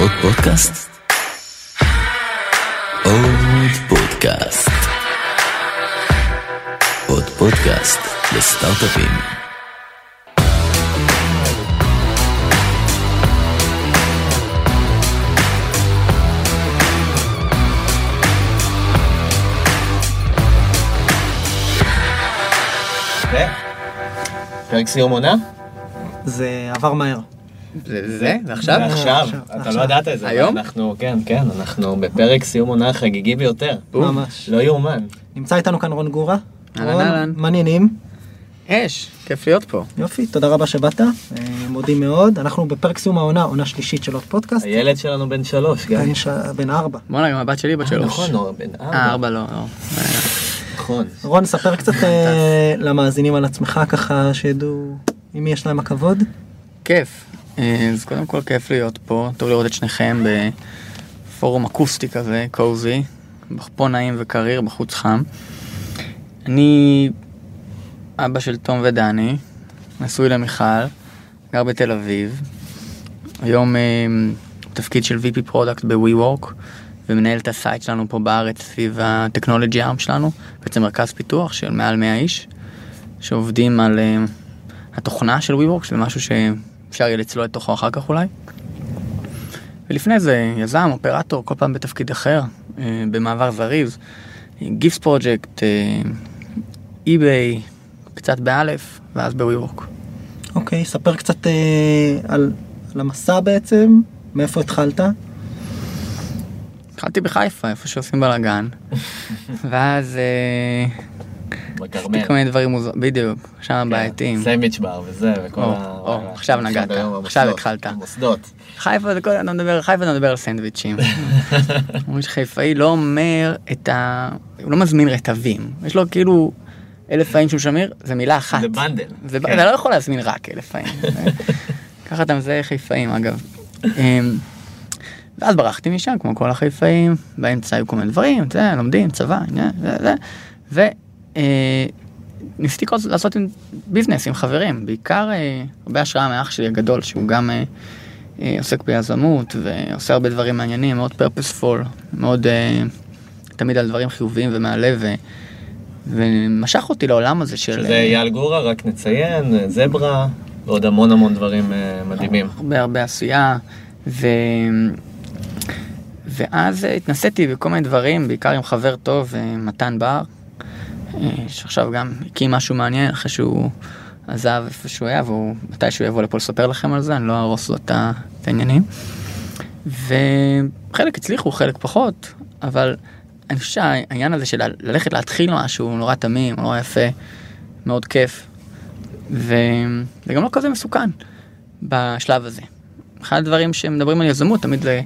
עוד פודקאסט? עוד פודקאסט. עוד פודקאסט לסטארט-אפים. פרק סיום עונה? זה עבר מהר. זה זה? זה עכשיו? עכשיו, אתה. לא ידעת את זה. היום? אנחנו, כן, כן, אנחנו בפרק סיום עונה חגיגי ביותר. ממש. לא יאומן. נמצא איתנו כאן רון גורה. אהלן, אהלן. מעניינים. אש, כיף להיות פה. יופי, תודה רבה שבאת. אה, מודים מאוד. אנחנו בפרק סיום העונה, עונה שלישית של עוד פודקאסט. הילד שלנו בן שלוש, גם. בן ש- בן ארבע. בואנה, גם הבת שלי בת שלוש. נכון, לא, בן אה, ארבע. ארבע לא, לא. נכון. רון, ספר קצת אה, למאזינים על עצמך ככה שידעו עם מי יש להם הכבוד. כיף. אה, אז קודם כל כיף להיות פה, טוב לראות את שניכם בפורום אקוסטי כזה, cozy. פה נעים וקריר, בחוץ חם. אני אבא של תום ודני, נשוי למיכל, גר בתל אביב. היום אה, תפקיד של VP product ב-WeWork, ומנהל את ה site שלנו פה בארץ סביב ה technology arm שלנו, בעצם מרכז פיתוח של מעל 100 איש, שעובדים על אה, התוכנה של WeWork, שזה משהו שאפשר יהיה לצלול לתוכו אחר כך אולי. ולפני זה יזם, אופרטור, כל פעם בתפקיד אחר, אה, במעבר זריז, גיפס פרויקט, אי-ביי, קצת באלף, ואז ב-WeWork. אוקיי, ספר קצת אה, על על המסע בעצם, מאיפה התחלת. התחלתי בחיפה, איפה שעושים בלאגן, ואז אה, בכרמל. עשיתי כל מיני דברים מוזרים, בדיוק, שם כן, בעייתיים. סנדוויץ' בר וזה, וכל ה... עכשיו נגעת, עכשיו התחלת. המוסדות. חיפה זה כל, אתה מדבר, חיפה אתה מדבר על סנדוויצ'ים. אומרים שחיפאי לא אומר את ה... הוא לא מזמין רטבים. יש לו כאילו אלף פעמים שהוא שמיר, זה מילה אחת. זה בנדל. זה, כן. אתה לא יכול להזמין רק אלף פעמים. ככה אתה מזהה חיפאים אגב. אמ, ואז ברחתי משם כמו כל החיפאים, באמצע היו כל מיני דברים, זה, לומדים, צבא, זה, זה, זה. ניסיתי כל הזמן לעשות עם ביזנס עם חברים, בעיקר אה, הרבה השראה מאח שלי הגדול, שהוא גם אה, אה, עוסק ביזמות ועושה הרבה דברים מעניינים, מאוד purposeful, מאוד אה, תמיד על דברים חיוביים ומהלב, ומשך אותי לעולם הזה של... שזה אה, אייל גורה, רק נציין, זברה, ועוד המון המון דברים אה, מדהימים. הרבה הרבה עשייה, ו... ואז אה, התנסיתי בכל מיני דברים, בעיקר עם חבר טוב, אה, מתן בר, אה, שעכשיו גם הקים משהו מעניין אחרי שהוא עזב איפה שהוא היה, והוא מתישהו יבוא לפה לספר לכם על זה, אני לא אהרוס לו את העניינים. וחלק הצליחו, חלק פחות, אבל אני חושב שהעניין הזה של ללכת להתחיל משהו נורא תמים, נורא יפה, מאוד כיף, וזה גם לא כזה מסוכן בשלב הזה. אחד הדברים שמדברים על יזמות תמיד זה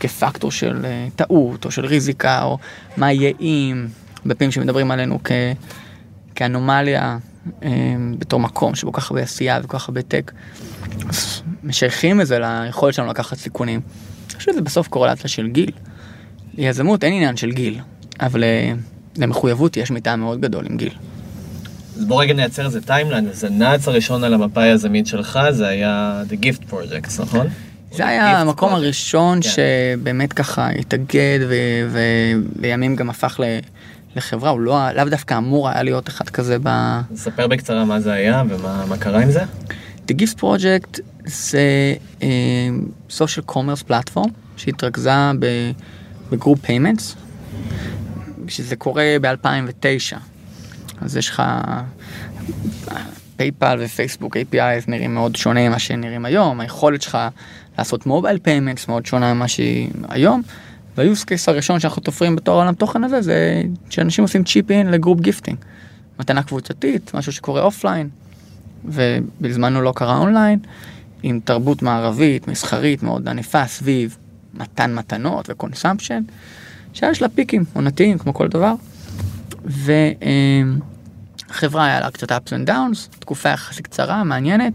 כפקטור של אה, טעות או של ריזיקה או מה יהיה אם, הרבה פעמים שמדברים עלינו כ, כאנומליה אה, בתור מקום שבו כך הרבה עשייה וכל כך הרבה טק, אז משייכים את זה ליכולת שלנו לקחת סיכונים. אני חושב שזה בסוף קורלציה של גיל. ליזמות אין עניין של גיל, אבל אה, למחויבות יש מטעם מאוד גדול עם גיל. אז בוא רגע נייצר איזה טיימליין, אז הנעץ הראשון על המפה היזמית שלך זה היה The Gift Project, נכון? זה היה ה-Gift Project. הראשון כן. שבאמת ככה התאגד ולימים גם הפך ל- לחברה, הוא לא, לאו דווקא אמור היה להיות אחד כזה ב... ספר בקצרה מה זה היה ומה מה קרה עם זה. The Gift Project זה אה, social commerce platform שהתרכזה ב group payments, שזה קורה ב-2009. אז יש לך PayPal ו Facebook APIs נראים מאוד שונה ממה שנראים היום, היכולת שלך לעשות mobile payments מאוד שונה ממה שהיא היום. וה use case הראשון שאנחנו תופרים בתוך העולם תוכן הזה זה שאנשים עושים chip in ל group gifting. מתנה קבוצתית, משהו שקורה offline, ובזמנו לא קרה אונליין, עם תרבות מערבית, מסחרית מאוד ענפה סביב מתן מתנות ו consumption, שיש לה פיקים עונתיים כמו כל דבר. והחברה היה לה קצת ups and downs, תקופה יחסית קצרה, מעניינת,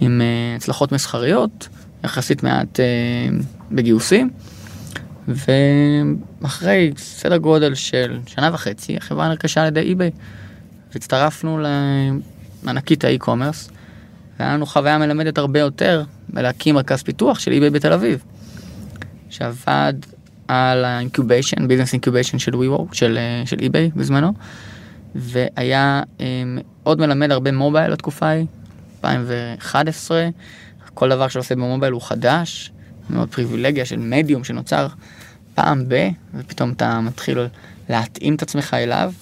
עם אה, הצלחות מסחריות, יחסית מעט אה, בגיוסים. ואחרי סדר גודל של שנה וחצי, החברה נרכשה על ידי eBay. והצטרפנו לענקית ה e-commerce, והיה לנו חוויה מלמדת הרבה יותר בלהקים מרכז פיתוח של eBay בתל אביב. שעבד על ה incubation, business incubation של WeWork, של, אה, של eBay בזמנו, והיה אה, מאוד מלמד הרבה mobile לתקופה ההיא, 2011, כל דבר שעושה ב mobile הוא חדש, מאוד פריבילגיה של מדיום שנוצר פעם ב, ופתאום אתה מתחיל להתאים את עצמך אליו.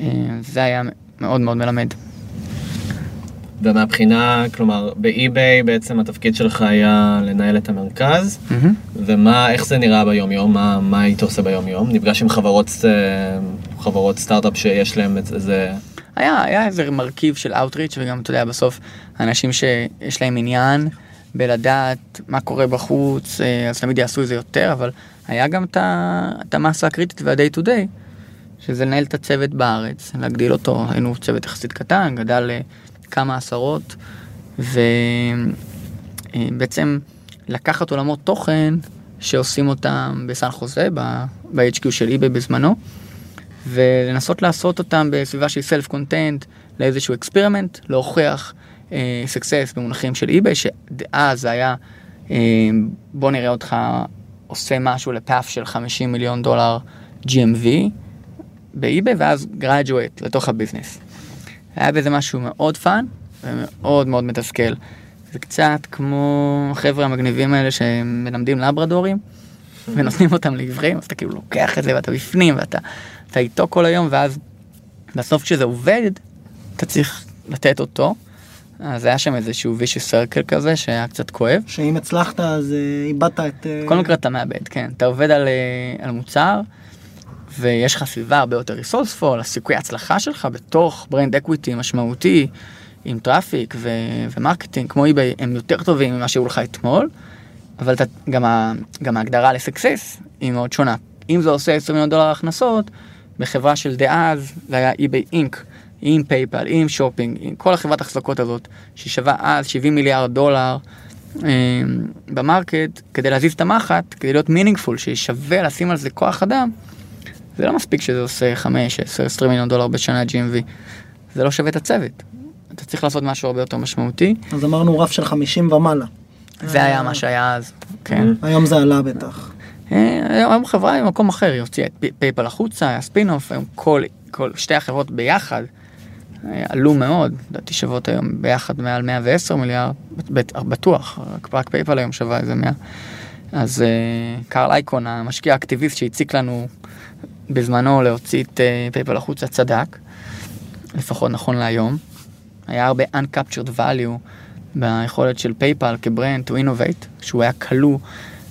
אה, זה היה מאוד מאוד מלמד. ומהבחינה, כלומר, באי-ביי בעצם התפקיד שלך היה לנהל את המרכז, ומה, איך זה נראה ביום-יום? מה, מה היית עושה ביום-יום? נפגש עם חברות, אה, חברות סטארט-אפ שיש להם איזה... היה, היה איזה מרכיב של Outreach, וגם, אתה יודע, בסוף, אנשים שיש להם עניין בלדעת מה קורה בחוץ, אה, אז תמיד יעשו את זה יותר, אבל היה גם את המסה הקריטית וה-day to day, שזה לנהל את הצוות בארץ, להגדיל אותו, היינו צוות יחסית קטן, גדל אה, כמה עשרות, ובעצם לקחת עולמות תוכן שעושים אותם בסן חוזה, ב-HQ של eBay בזמנו, ולנסות לעשות אותם בסביבה של קונטנט לאיזשהו experiment, להוכיח אה, success במונחים של eBay, שאז זה היה אה, בוא נראה אותך עושה משהו ל puff של 50 מיליון דולר GMV ב-eBay ואז graduate לתוך ה business. היה בזה משהו מאוד fun ומאוד מאוד מתסכל. זה קצת כמו החבר'ה המגניבים האלה שמלמדים לברדורים ונותנים אותם לעיוורים, אז אתה כאילו לוקח את זה ואתה בפנים ואתה אתה איתו כל היום ואז בסוף כשזה עובד אתה צריך לתת אותו. אז היה שם איזשהו vicious circle כזה שהיה קצת כואב. שאם הצלחת אז אה, איבדת את... אה, בכל מקרה אתה מאבד, כן. אתה עובד על, אה, על מוצר ויש לך סביבה הרבה יותר resourceful, הסיכוי ההצלחה שלך בתוך brand equity משמעותי עם traffic ו- ו marketing כמו eBay הם יותר טובים ממה שהיו לך אתמול, אבל אתה, גם, ה- גם ההגדרה לסקסס היא מאוד שונה. אם זה עושה 20 מיליון דולר הכנסות, בחברה של דאז זה היה eBay Inc. עם PayPal, עם שופינג, עם כל החברת החזקות הזאת, ששווה אז 70 מיליארד דולר אה, ב market, כדי להזיז את המחט, כדי להיות meaningful, ששווה לשים על זה כוח אדם, זה לא מספיק שזה עושה 5, 10, 20 מיליון דולר בשנה GMV. זה לא שווה את הצוות. אתה צריך לעשות משהו הרבה יותר משמעותי. אז אמרנו רף של 50 ומעלה. זה היה מה שהיה אז, כן. היום זה עלה בטח. אה, היום חברה במקום אחר, היא הוציאה את פי- PayPal החוצה, היה spin off, היום כל, כל שתי החברות ביחד עלו מאוד, לדעתי שוות היום ביחד מעל 110 מיליארד, בט- בטוח, רק, רק PayPal היום שווה איזה 100. אז אה, קרל אייקון, המשקיע האקטיביסט שהציק לנו בזמנו להוציא את אה, PayPal החוצה, צדק, לפחות נכון להיום. היה הרבה uncaptured value ביכולת של PayPal כ brand to innovate, שהוא היה כלוא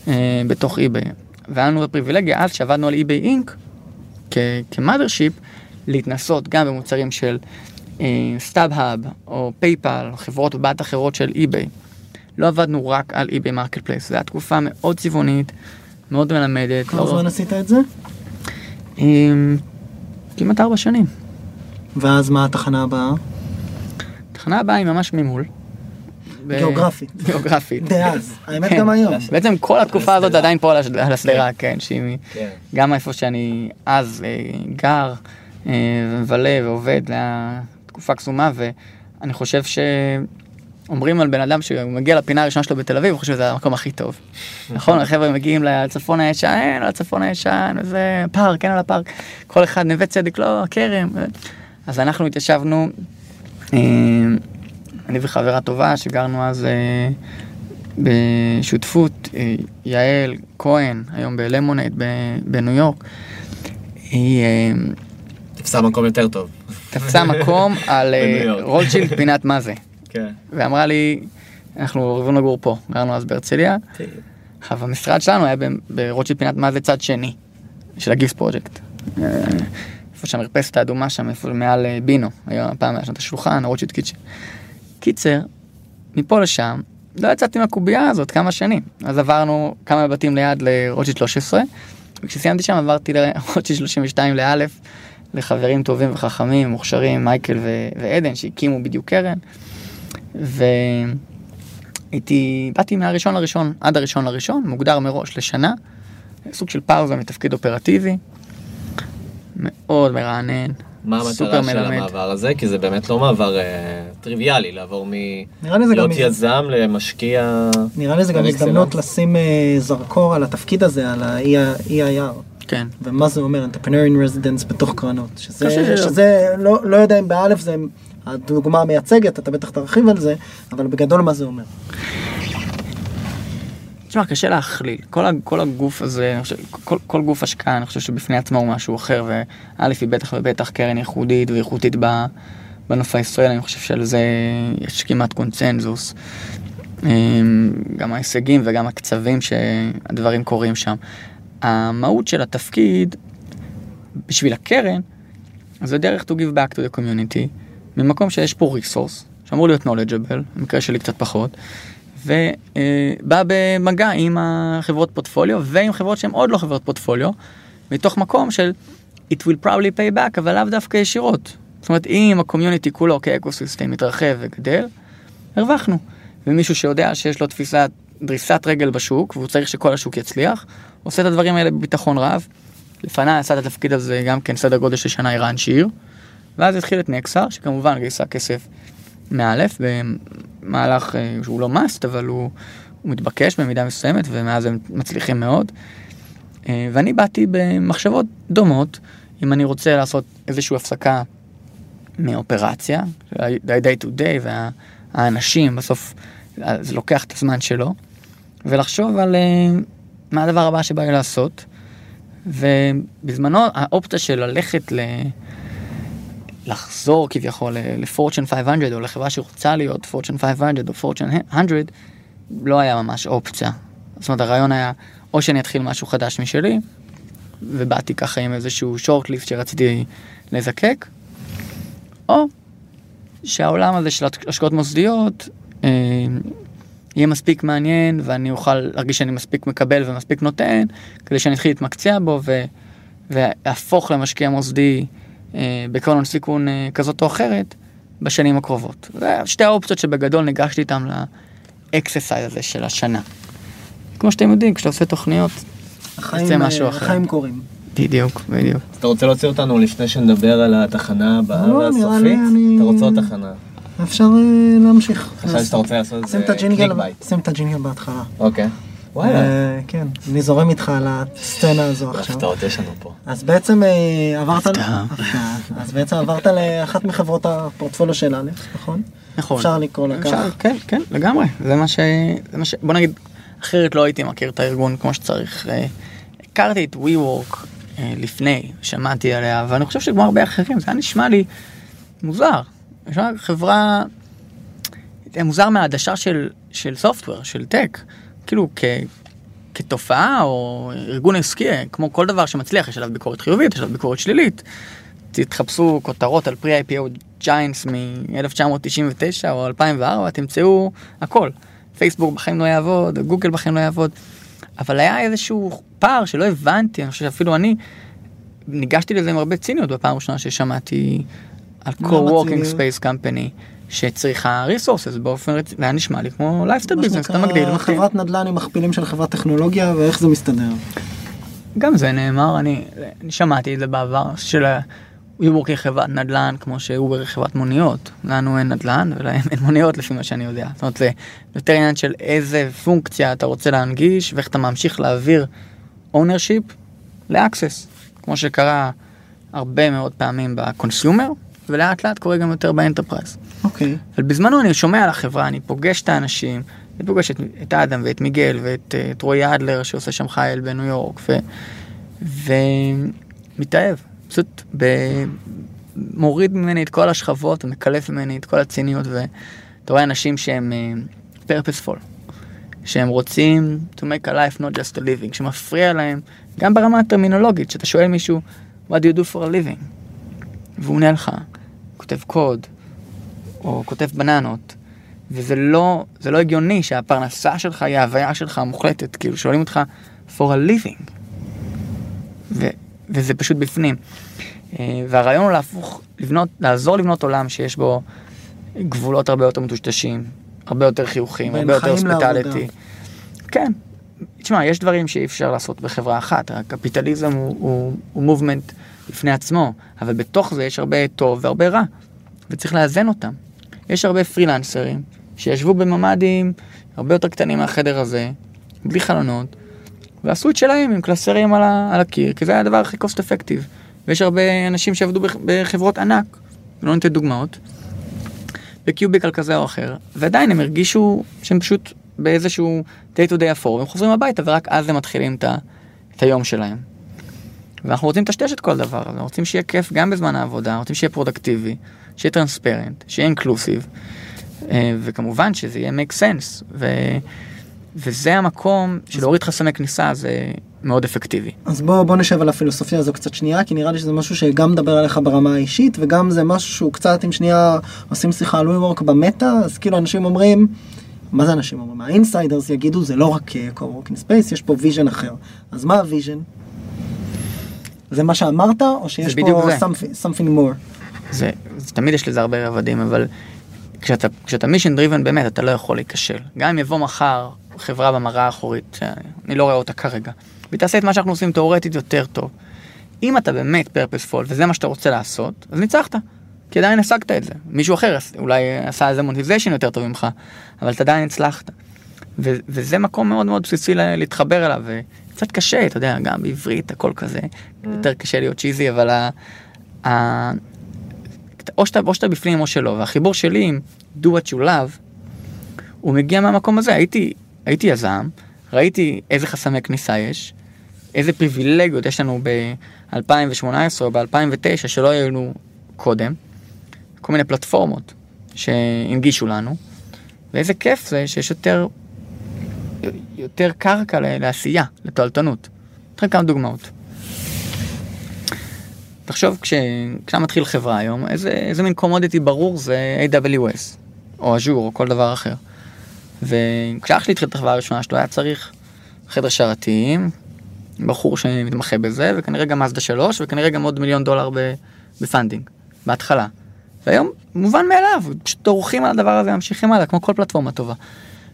אה, בתוך eBay. והיה לנו הפריבילגיה אז שעבדנו על Inc כ mothership, להתנסות גם במוצרים של StubHub או PayPal, חברות בת אחרות של eBay. לא עבדנו רק על eBay marketplace, זו הייתה תקופה מאוד צבעונית, מאוד מלמדת. כמה זמן עשית את זה? אה, כמעט ארבע שנים. ואז מה התחנה הבאה? התחנה הבאה היא ממש ממול. גיאוגרפית. גיאוגרפית. דאז, האמת כן. גם היום. בעצם כל התקופה הזאת עדיין פה על על השדרה, כן, שהיא כן. גם איפה שאני אז אה, גר, אה, ומבלה ועובד, זה היה תקופה קסומה, ואני חושב שאומרים על בן אדם שהוא מגיע לפינה הראשונה שלו בתל אביב, הוא חושב שזה המקום הכי טוב. נכון, החבר'ה מגיעים לצפון הישן, לצפון הישן, וזה פארק, אין על הפארק, כל אחד נווה צדק, לא, כרם. אז אנחנו התיישבנו, אה, אני וחברה טובה שגרנו אז אה, בשותפות, אה, יעל כהן, היום בלמונייד בניו יורק, היא תפסה מקום יותר טוב. תפסה מקום על אה. רוטשילד פינת מה זה, כן. ואמרה לי, אנחנו אוהבים לגור פה, גרנו אז בהרצליה, עכשיו המשרד שלנו היה ברוטשילד פינת מה זה צד שני, של הגיפט פרויקט. אה, איפה שהמרפסת האדומה שם, איפה מעל אה, בינו, היום הפעם היה שם את השולחן, רוטשילד קיצ'ן. קיצר, מפה לשם, לא יצאתי מהקובייה הזאת כמה שנים. אז עברנו כמה בתים ליד לרוטשילד 13, וכשסיימתי שם עברתי לרוטשילד 32 לאלף, לחברים טובים וחכמים, מוכשרים, מייקל ו- ועדן, שהקימו בדיוק קרן. והייתי, באתי מהראשון לראשון עד הראשון לראשון, מוגדר מראש לשנה, סוג של פאוזה מתפקיד אופרטיבי, מאוד מרענן, מה המטרה של מלמד. המעבר הזה? כי זה באמת לא מעבר, אה, טריוויאלי לעבור. מלהיות יזם למשקיע. נראה לי זה גם הזדמנות. לשים אה, זרקור על התפקיד הזה, על ה-EIR. כן. ומה זה אומר, in residence בתוך קרנות. שזה, שזה- שזה לא, לא יודע אם באלף זה הדוגמה המייצגת, אתה בטח תרחיב על זה, אבל בגדול מה זה אומר. תשמע, קשה להכליל. כל, כל הגוף הזה, חושב, כל, כל גוף השקעה, אני חושב שבפני עצמו הוא משהו אחר, וא' היא בטח ובטח קרן ייחודית ואיכותית ב- בנוף הישראלי, אני חושב שעל זה יש כמעט קונצנזוס. אמ, גם ההישגים וגם הקצבים שהדברים קורים שם. המהות של התפקיד, בשביל הקרן, זה דרך to give back to the community, ממקום שיש פה resource, שאמור להיות knowledgeable, במקרה שלי קצת פחות, ובא במגע עם החברות פורטפוליו ועם חברות שהן עוד לא חברות פורטפוליו, מתוך מקום של it will probably pay back, אבל לאו דווקא ישירות. זאת אומרת, אם הקומיוניטי כולו כאקוסיסטם מתרחב וגדל, הרווחנו. ומישהו שיודע שיש לו תפיסת דריסת רגל בשוק, והוא צריך שכל השוק יצליח, עושה את הדברים האלה בביטחון רב. לפניי עשה את התפקיד הזה גם כן סדר גודל של שנה ערן שיר, ואז התחיל את נקסר, שכמובן גייסה כסף מאלף, במהלך אה, שהוא לא מאסט, אבל הוא, הוא מתבקש במידה מסוימת, ומאז הם מצליחים מאוד. אה, ואני באתי במחשבות דומות, אם אני רוצה לעשות איזושהי הפסקה מאופרציה, ה-day to day והאנשים, בסוף אה, זה לוקח את הזמן שלו, ולחשוב על אה, מה הדבר הבא שבא לי לעשות. ובזמנו האופציה של ללכת ל... לחזור כביכול לפורצ'ן 500 או לחברה שרוצה להיות פורצ'ן 500 או פורצ'ן 100 לא היה ממש אופציה. זאת אומרת הרעיון היה או שאני אתחיל משהו חדש משלי ובאתי ככה עם איזשהו שורט ליסט שרציתי לזקק או שהעולם הזה של השקעות מוסדיות אה, יהיה מספיק מעניין ואני אוכל להרגיש שאני מספיק מקבל ומספיק נותן כדי שאני אתחיל להתמקצע בו ו... ואהפוך למשקיע מוסדי אה, בקרנות סיכון אה, כזאת או אחרת בשנים הקרובות. זה שתי האופציות שבגדול ניגשתי איתן לאקססייז הזה של השנה. כמו שאתם יודעים, כשאתה עושה תוכניות, החיים, יוצא משהו אה, אחר. החיים קורים. בדיוק, בדיוק. אז אתה רוצה להוציא אותנו לפני שנדבר על התחנה הבאה לא, נראה והסופית? לי אני- אתה רוצה עוד תחנה? אפשר אה, להמשיך. חשבתי שאתה רוצה לעשות שים את איזה הג'ינגל, click bait. שים את הג'ינגל בהתחלה. אוקיי. וואלה. אה, כן, אני זורם איתך על הסצנה הזו עכשיו. הפתעות יש לנו פה. אז בעצם אה, עברת, הפתעה. אז בעצם עברת לאחת מחברות הפורטפוליו של א', נכון? נכון. אפשר לקרוא לה כך. כן, כן, לגמרי. זה מה ש... זה מה ש... בוא נגיד, אחרת לא הייתי מכיר את הארגון כמו שצריך. הכרתי את WeWork לפני, שמעתי עליה, ואני חושב שכמו הרבה אחרים, זה היה נשמע לי מוזר. נשמע חברה... זה מוזר מהעדשה של, של סופטוור, של טק. כאילו, כ... כתופעה או ארגון עסקי, כמו כל דבר שמצליח, יש עליו ביקורת חיובית, יש עליו ביקורת שלילית. תתחפשו כותרות על פרי IPO ג'יינס מ-1999 או 2004, תמצאו הכל. פייסבוק בחיים לא יעבוד, גוגל בחיים לא יעבוד. אבל היה איזשהו פער שלא הבנתי, אני חושב שאפילו אני ניגשתי לזה עם הרבה ציניות בפעם הראשונה ששמעתי על co-working space company שצריכה resources באופן רציני, זה היה נשמע לי כמו lifestyle מה business, אתה מגדיל. חברת נדל"ן עם מכפילים של חברת טכנולוגיה ואיך זה מסתדר. גם זה נאמר, אני, אני שמעתי את זה בעבר, של WeWork היא חברת נדל"ן כמו שאובר היא חברת מוניות. לנו אין נדל"ן ולהם אין מוניות לפי מה שאני יודע. זאת אומרת זה יותר עניין של איזה פונקציה אתה רוצה להנגיש ואיך אתה ממשיך להעביר ownership ל-access. כמו שקרה הרבה מאוד פעמים ב consumer ולאט לאט קורה גם יותר ב enterprise. אוקיי. אבל בזמנו אני שומע על החברה, אני פוגש את האנשים, אני פוגש את, את אדם ואת מיגל ואת אה, את רועי אדלר שעושה שם חייל בניו יורק, ו, ומתאהב, פשוט ב, מוריד ממני את כל השכבות ומקלף ממני את כל הציניות, ואתה רואה אנשים שהם uh, purposeful, שהם רוצים to make a life not just a living, שמפריע להם, גם ברמה הטרמינולוגית, שאתה שואל מישהו, what do you do for a living? והוא עונה לך, כותב קוד, או כותב בננות, וזה לא, זה לא הגיוני שהפרנסה שלך היא ההוויה שלך המוחלטת, כאילו שואלים אותך for a living, ו, וזה פשוט בפנים. אה, והרעיון הוא להפוך, לבנות, לעזור לבנות עולם שיש בו גבולות הרבה יותר מטושטשים, הרבה יותר חיוכים, הרבה יותר חיים לעבודה. ספיטליטי. כן, תשמע, יש דברים שאי אפשר לעשות בחברה אחת, הקפיטליזם הוא, הוא, הוא מובמנט בפני עצמו, אבל בתוך זה יש הרבה טוב והרבה רע, וצריך לאזן אותם. יש הרבה פרילנסרים שישבו בממ"דים הרבה יותר קטנים מהחדר הזה, בלי חלונות, ועשו את שלהם עם קלסרים על, ה- על הקיר, כי זה היה הדבר הכי cost effective. ויש הרבה אנשים שעבדו בח- בחברות ענק, לא ניתן דוגמאות, בקיוביקל כזה או אחר, ועדיין הם הרגישו שהם פשוט באיזשהו day to day אפור, והם חוזרים הביתה ורק אז הם מתחילים את, ה- את היום שלהם. ואנחנו רוצים לטשטש את כל הזה, אנחנו רוצים שיהיה כיף גם בזמן העבודה, רוצים שיהיה פרודקטיבי, שיהיה transparent, שיהיה inclusive, וכמובן שזה יהיה make sense, ו... וזה המקום של להוריד חסמי כניסה זה מאוד אפקטיבי. אז בוא, בוא נשב על הפילוסופיה הזו קצת שנייה, כי נראה לי שזה משהו שגם מדבר עליך ברמה האישית, וגם זה משהו שהוא קצת, אם שנייה עושים שיחה על WeWork במטה, אז כאילו אנשים אומרים, מה זה אנשים אומרים? ה insiders יגידו, זה לא רק co-working space, יש פה vision אחר. אז מה ה vision? זה מה שאמרת, או שיש פה something, something more? זה, זה תמיד יש לזה הרבה רבדים, אבל כשאתה, כשאתה mission driven באמת אתה לא יכול להיכשל. גם אם יבוא מחר חברה במראה האחורית, שאני לא רואה אותה כרגע, והיא תעשה את מה שאנחנו עושים תאורטית יותר טוב. אם אתה באמת פרפספול וזה מה שאתה רוצה לעשות, אז ניצחת. כי עדיין השגת את זה. מישהו אחר אולי עשה איזה מוטיביישן יותר טוב ממך, אבל אתה עדיין הצלחת. ו- וזה מקום מאוד מאוד בסיסי לה- להתחבר אליו, וקצת קשה, אתה יודע, גם בעברית הכל כזה, יותר קשה להיות צ'יזי, אבל ה... ה- או שאתה, או שאתה בפנים או שלא, והחיבור שלי עם do what you love, הוא מגיע מהמקום הזה, הייתי, הייתי יזם, ראיתי איזה חסמי כניסה יש, איזה פריבילגיות יש לנו ב-2018 או ב-2009 שלא היו לנו קודם, כל מיני פלטפורמות שהנגישו לנו, ואיזה כיף זה שיש יותר, יותר קרקע לעשייה, לתועלתנות. אתן כמה דוגמאות. תחשוב, כש- כשאתה מתחיל חברה היום, איזה, איזה מין commodity ברור זה AWS, או Azure, או כל דבר אחר. וכשאח שלי התחיל את החברה הראשונה שלו, היה צריך חדר שרתים, בחור שמתמחה בזה, וכנראה גם מזדה 3, וכנראה גם עוד מיליון דולר ב funding, בהתחלה. והיום, מובן מאליו, פשוט דורכים על הדבר הזה, ממשיכים הלאה, כמו כל פלטפורמה טובה.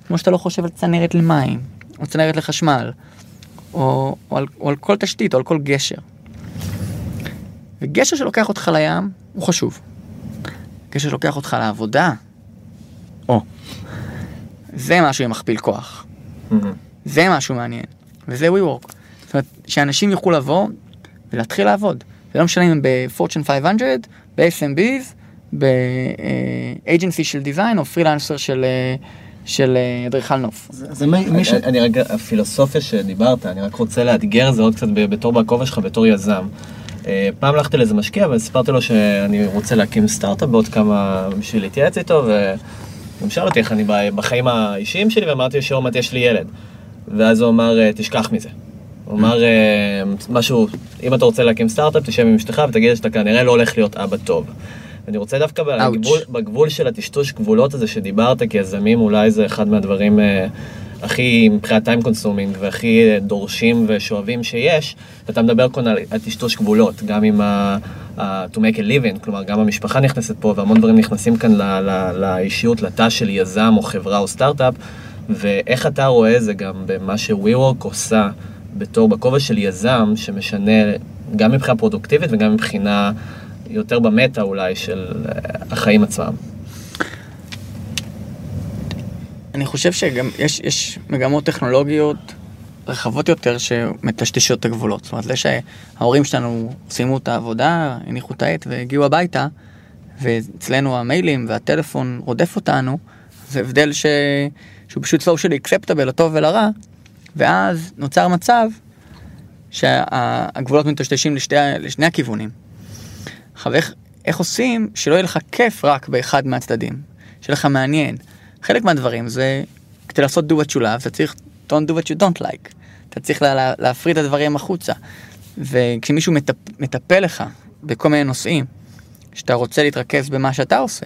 כמו שאתה לא חושב על צנרת למים, או צנרת לחשמל, או, או, על, או על כל תשתית, או על כל גשר. וגשר שלוקח אותך לים הוא חשוב. גשר שלוקח אותך לעבודה, או. זה משהו עם מכפיל כוח. זה משהו מעניין. וזה WeWork. זאת אומרת, שאנשים יוכלו לבוא ולהתחיל לעבוד. זה לא משנה אם הם ב-Fortune 500, ב-SMBs, ב-agency של דיזיין או פרילנסר של, אה, של אה, אדריכל נוף. זה, זה מי, מי ש... אני, רגע, הפילוסופיה שדיברת, אני רק רוצה לאתגר את זה עוד קצת בתור בכובע שלך בתור יזם. אה, פעם הלכתי לאיזה משקיע וסיפרתי לו שאני רוצה להקים סטארט-אפ בעוד כמה בשביל להתייעץ איתו וגם שאל אותי איך אני ב- בחיים האישיים שלי ואמרתי לו שעוד מעט יש לי ילד. ואז הוא אמר "אה, תשכח מזה. הוא אמר משהו, אם אתה רוצה להקים סטארט-אפ תשב עם אשתך ותגיד שאתה כנראה לא הולך להיות אבא טוב. אני רוצה דווקא בגבול, בגבול של הטשטוש גבולות הזה שדיברת כיזמים אולי זה אחד מהדברים אה, הכי מבחינת time consuming והכי אה, דורשים ושואבים שיש, ואתה מדבר כאן על הטשטוש גבולות, גם עם ה... ה- to make a living, כלומר גם המשפחה נכנסת פה והמון דברים נכנסים כאן ל- ל- לאישיות, לתא של יזם או חברה או סטארט-אפ, ואיך אתה רואה זה גם במה ש-WeWork עושה בתור בכובע של יזם שמשנה גם מבחינה פרודוקטיבית וגם מבחינה יותר במטה אולי של אה, החיים עצמם. אני חושב שגם יש, יש מגמות טכנולוגיות רחבות יותר שמטשטשות את הגבולות. זאת אומרת, זה שההורים שלנו סיימו את העבודה, הניחו את העט והגיעו הביתה, ואצלנו המיילים והטלפון רודף אותנו, זה הבדל ש... שהוא פשוט socially acceptable לטוב ולרע, ואז נוצר מצב שהגבולות מטשטשים לשתי, לשני הכיוונים. עכשיו, איך, איך עושים שלא יהיה לך כיף רק באחד מהצדדים, שיהיה לך מעניין. חלק מהדברים זה, כדי לעשות do what you love, אתה צריך don't do what you don't like. אתה צריך לה, לה, להפריד את הדברים החוצה. וכשמישהו מטפ, מטפל לך בכל מיני נושאים, שאתה רוצה להתרכז במה שאתה עושה,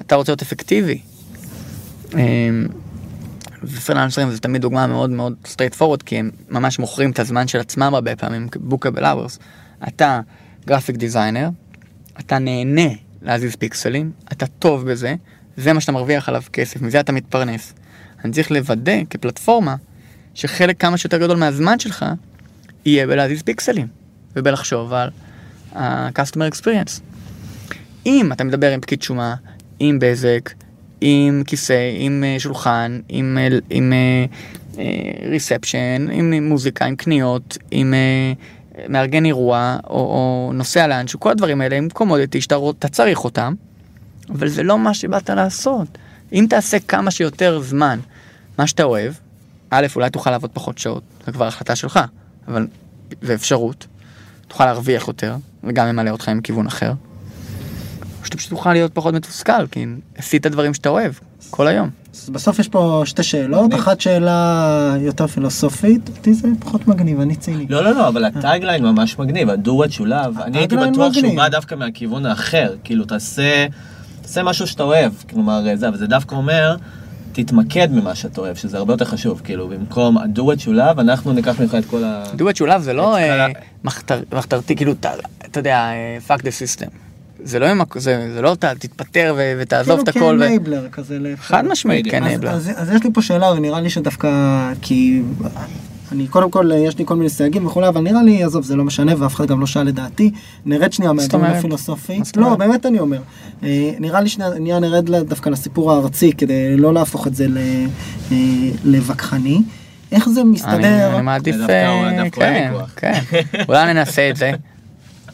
אתה רוצה להיות אפקטיבי. אמ, ופרילנסרים זה תמיד דוגמה מאוד מאוד straight forward, כי הם ממש מוכרים את הזמן של עצמם הרבה פעמים, bookable hours. אתה גרפיק דיזיינר, אתה נהנה להזיז פיקסלים, אתה טוב בזה, זה מה שאתה מרוויח עליו כסף, מזה אתה מתפרנס. אני צריך לוודא כפלטפורמה שחלק כמה שיותר גדול מהזמן שלך יהיה בלהזיז פיקסלים ובלחשוב על ה-customer experience. אם אתה מדבר עם פקיד שומה, עם בזק, עם כיסא, עם אה, שולחן, עם, אה, עם ריספשן, עם מוזיקה, עם קניות, עם מארגן אירוע, או, או נוסע לאנשהו, כל הדברים האלה הם קומודיטי שאתה צריך אותם, אבל זה לא מה שבאת לעשות. אם תעשה כמה שיותר זמן מה שאתה אוהב, א', אולי תוכל לעבוד פחות שעות, זו כבר החלטה שלך, אבל זה אפשרות. תוכל להרוויח יותר, וגם ימלא אותך עם כיוון אחר. או שאתה פשוט תוכל להיות פחות מתוסכל, כי עשית דברים שאתה אוהב, כל היום. אז בסוף יש פה שתי שאלות, אחת שאלה יותר פילוסופית, אותי זה פחות מגניב, אני ציני. לא, לא, לא, אבל הטייגליין ממש מגניב, הדו את שולב, אני הייתי בטוח שהוא בא דווקא מהכיוון האחר, כאילו תעשה, תעשה משהו שאתה אוהב, כלומר זה, אבל זה דווקא אומר, תתמקד במה שאתה אוהב, שזה הרבה יותר חשוב, כאילו במקום הדו את שולב, אנחנו ניקח ממך את כל ה... דו את שולב זה לא מחתרתי, כאילו, אתה יודע, fuck the system. זה לא, זה, זה לא תתפטר ו, ותעזוב את הכל. כאילו כאנייבלר כזה. חד משמעית כאנייבלר. אז, אז, אז יש לי פה שאלה ונראה לי שדווקא כי אני קודם כל יש לי כל מיני סייגים וכולי אבל נראה לי עזוב זה לא משנה ואף אחד גם לא שאל לדעתי נרד שנייה מהדיון הפילוסופי. לא באמת אני אומר. אה, נראה לי שנייה נרד דווקא לסיפור הארצי כדי לא להפוך את זה אה, לווכחני. איך זה מסתדר? אני מעדיף, אה, כן, כן, אולי ננסה את זה.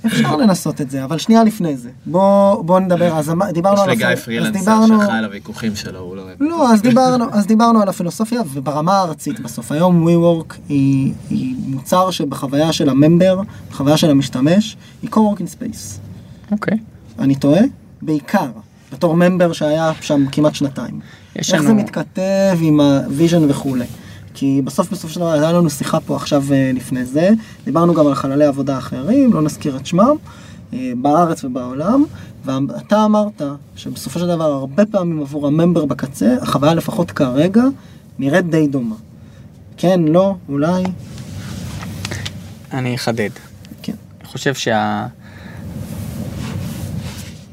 אפשר לנסות את זה, אבל שנייה לפני זה. בוא, בוא נדבר, אז אמ- דיברנו על... יש לגיא פרילנסר שאחראי על הוויכוחים שלו, הוא לא אוהב. לא, אז דיברנו, אז דיברנו על הפילוסופיה, וברמה הארצית בסוף. היום WeWork היא, היא מוצר שבחוויה של הממבר, בחוויה של המשתמש, היא co-working space. אוקיי. Okay. אני טועה? בעיקר, בתור member שהיה שם כמעט שנתיים. איך לנו... זה מתכתב עם ה vision וכולי. כי בסוף בסוף של דבר הייתה לנו שיחה פה עכשיו אה, לפני זה, דיברנו גם על חללי עבודה אחרים, לא נזכיר את שמם, אה, בארץ ובעולם, ואתה אמרת שבסופו של דבר הרבה פעמים עבור ה member בקצה, החוויה לפחות כרגע נראית די דומה. כן, לא, אולי? אני אחדד. כן. אני חושב שה...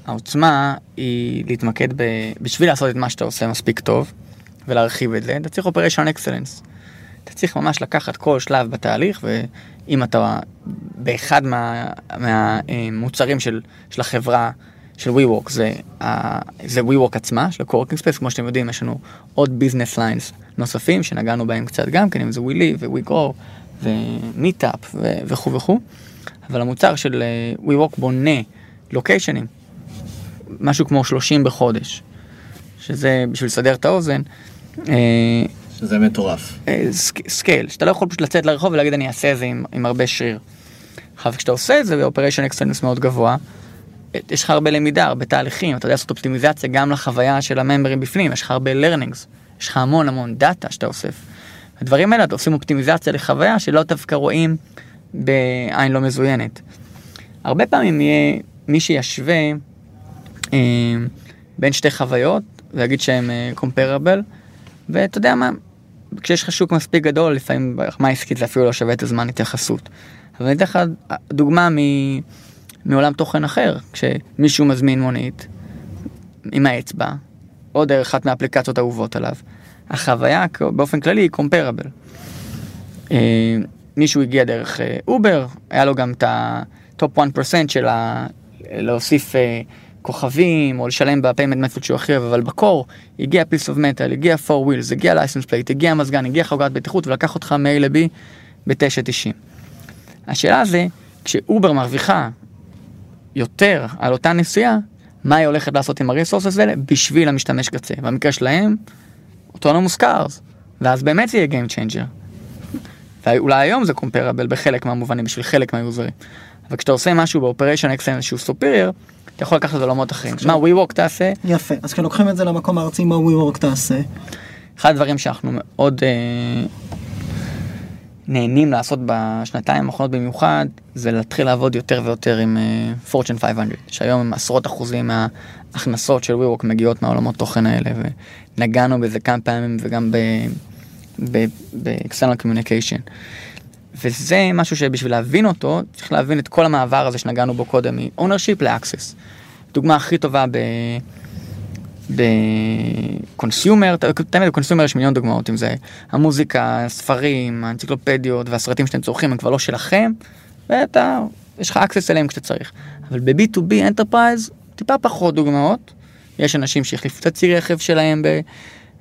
העוצמה היא להתמקד ב... בשביל לעשות את מה שאתה עושה מספיק טוב ולהרחיב את זה, אתה צריך operation excellence. אתה צריך ממש לקחת כל שלב בתהליך, ואם אתה באחד מה, מהמוצרים של, של החברה, של WeWork, זה, זה WeWork עצמה, של ה-Coworking Space, כמו שאתם יודעים, יש לנו עוד business lines נוספים, שנגענו בהם קצת גם כן, אם זה WeLive ו-WeGrow ו-Meetup וכו' וכו', אבל המוצר של אה, WeWork בונה location ים, משהו כמו 30 בחודש, שזה, בשביל לסדר את האוזן, אה, שזה מטורף. אה, scale, שאתה לא יכול פשוט לצאת לרחוב ולהגיד אני אעשה את זה עם, עם הרבה שריר. עכשיו כשאתה עושה את זה ב operation excellence מאוד גבוה, אה, יש לך הרבה למידה, הרבה תהליכים, אתה יודע לעשות אופטימיזציה גם לחוויה של ה member ים בפנים, יש לך הרבה learnings, יש לך המון המון דאטה שאתה אוסף. הדברים האלה אתה עושים אופטימיזציה לחוויה שלא דווקא רואים בעין לא מזוינת. הרבה פעמים יהיה מי שישווה אה, בין שתי חוויות ויגיד שהם קומפרבל, ואתה יודע מה, כשיש לך שוק מספיק גדול, לפעמים ברמה העסקית זה אפילו לא שווה את הזמן התייחסות. אבל אני אתן לך דוגמה מ... מעולם תוכן אחר, כשמישהו מזמין מונית עם האצבע, או דרך אחת מהאפליקציות האהובות עליו, החוויה באופן כללי היא comparable. אה, מישהו הגיע דרך אובר, אה, היה לו גם את ה top 1% של ה... להוסיף אה, כוכבים, או לשלם ב payment method שהוא הכי אוהב, אבל ב core הגיע piece of metal, הגיע 4 wheels, הגיע license plate, הגיע מזגן, הגיע חגורת בטיחות ולקח אותך מ-A ל-B ב-9.90. השאלה זה, כשאובר מרוויחה יותר על אותה נסיעה, מה היא הולכת לעשות עם ה resources האלה בשביל המשתמש קצה. במקרה שלהם, autonomous cars, ואז באמת זה יהיה Game Changer. ואולי היום זה comparable בחלק מהמובנים, בשביל חלק מה user ים. אבל כשאתה עושה משהו ב operation excellence שהוא superior, אתה יכול לקחת את זה לעולמות אחרים. מה WeWork תעשה? יפה, אז כשלוקחים את זה למקום הארצי, מה WeWork תעשה? אחד הדברים שאנחנו מאוד אה, נהנים לעשות בשנתיים האחרונות במיוחד, זה להתחיל לעבוד יותר ויותר עם אה, Fortune 500, שהיום עשרות אחוזים מההכנסות של WeWork מגיעות מהעולמות תוכן האלה, ונגענו בזה כמה פעמים וגם ב-external communication. וזה משהו שבשביל להבין אותו, צריך להבין את כל המעבר הזה שנגענו בו קודם, מ-ownership ל-access. דוגמה הכי טובה ב... בקונסיומר, תמיד בקונסיומר יש מיליון דוגמאות, אם זה המוזיקה, הספרים, האנציקלופדיות והסרטים שאתם צורכים הם כבר לא שלכם, ואתה, יש לך access אליהם כשאתה צריך. אבל ב-B2B Enterprise טיפה פחות דוגמאות, יש אנשים שהחליפו את הצי רכב שלהם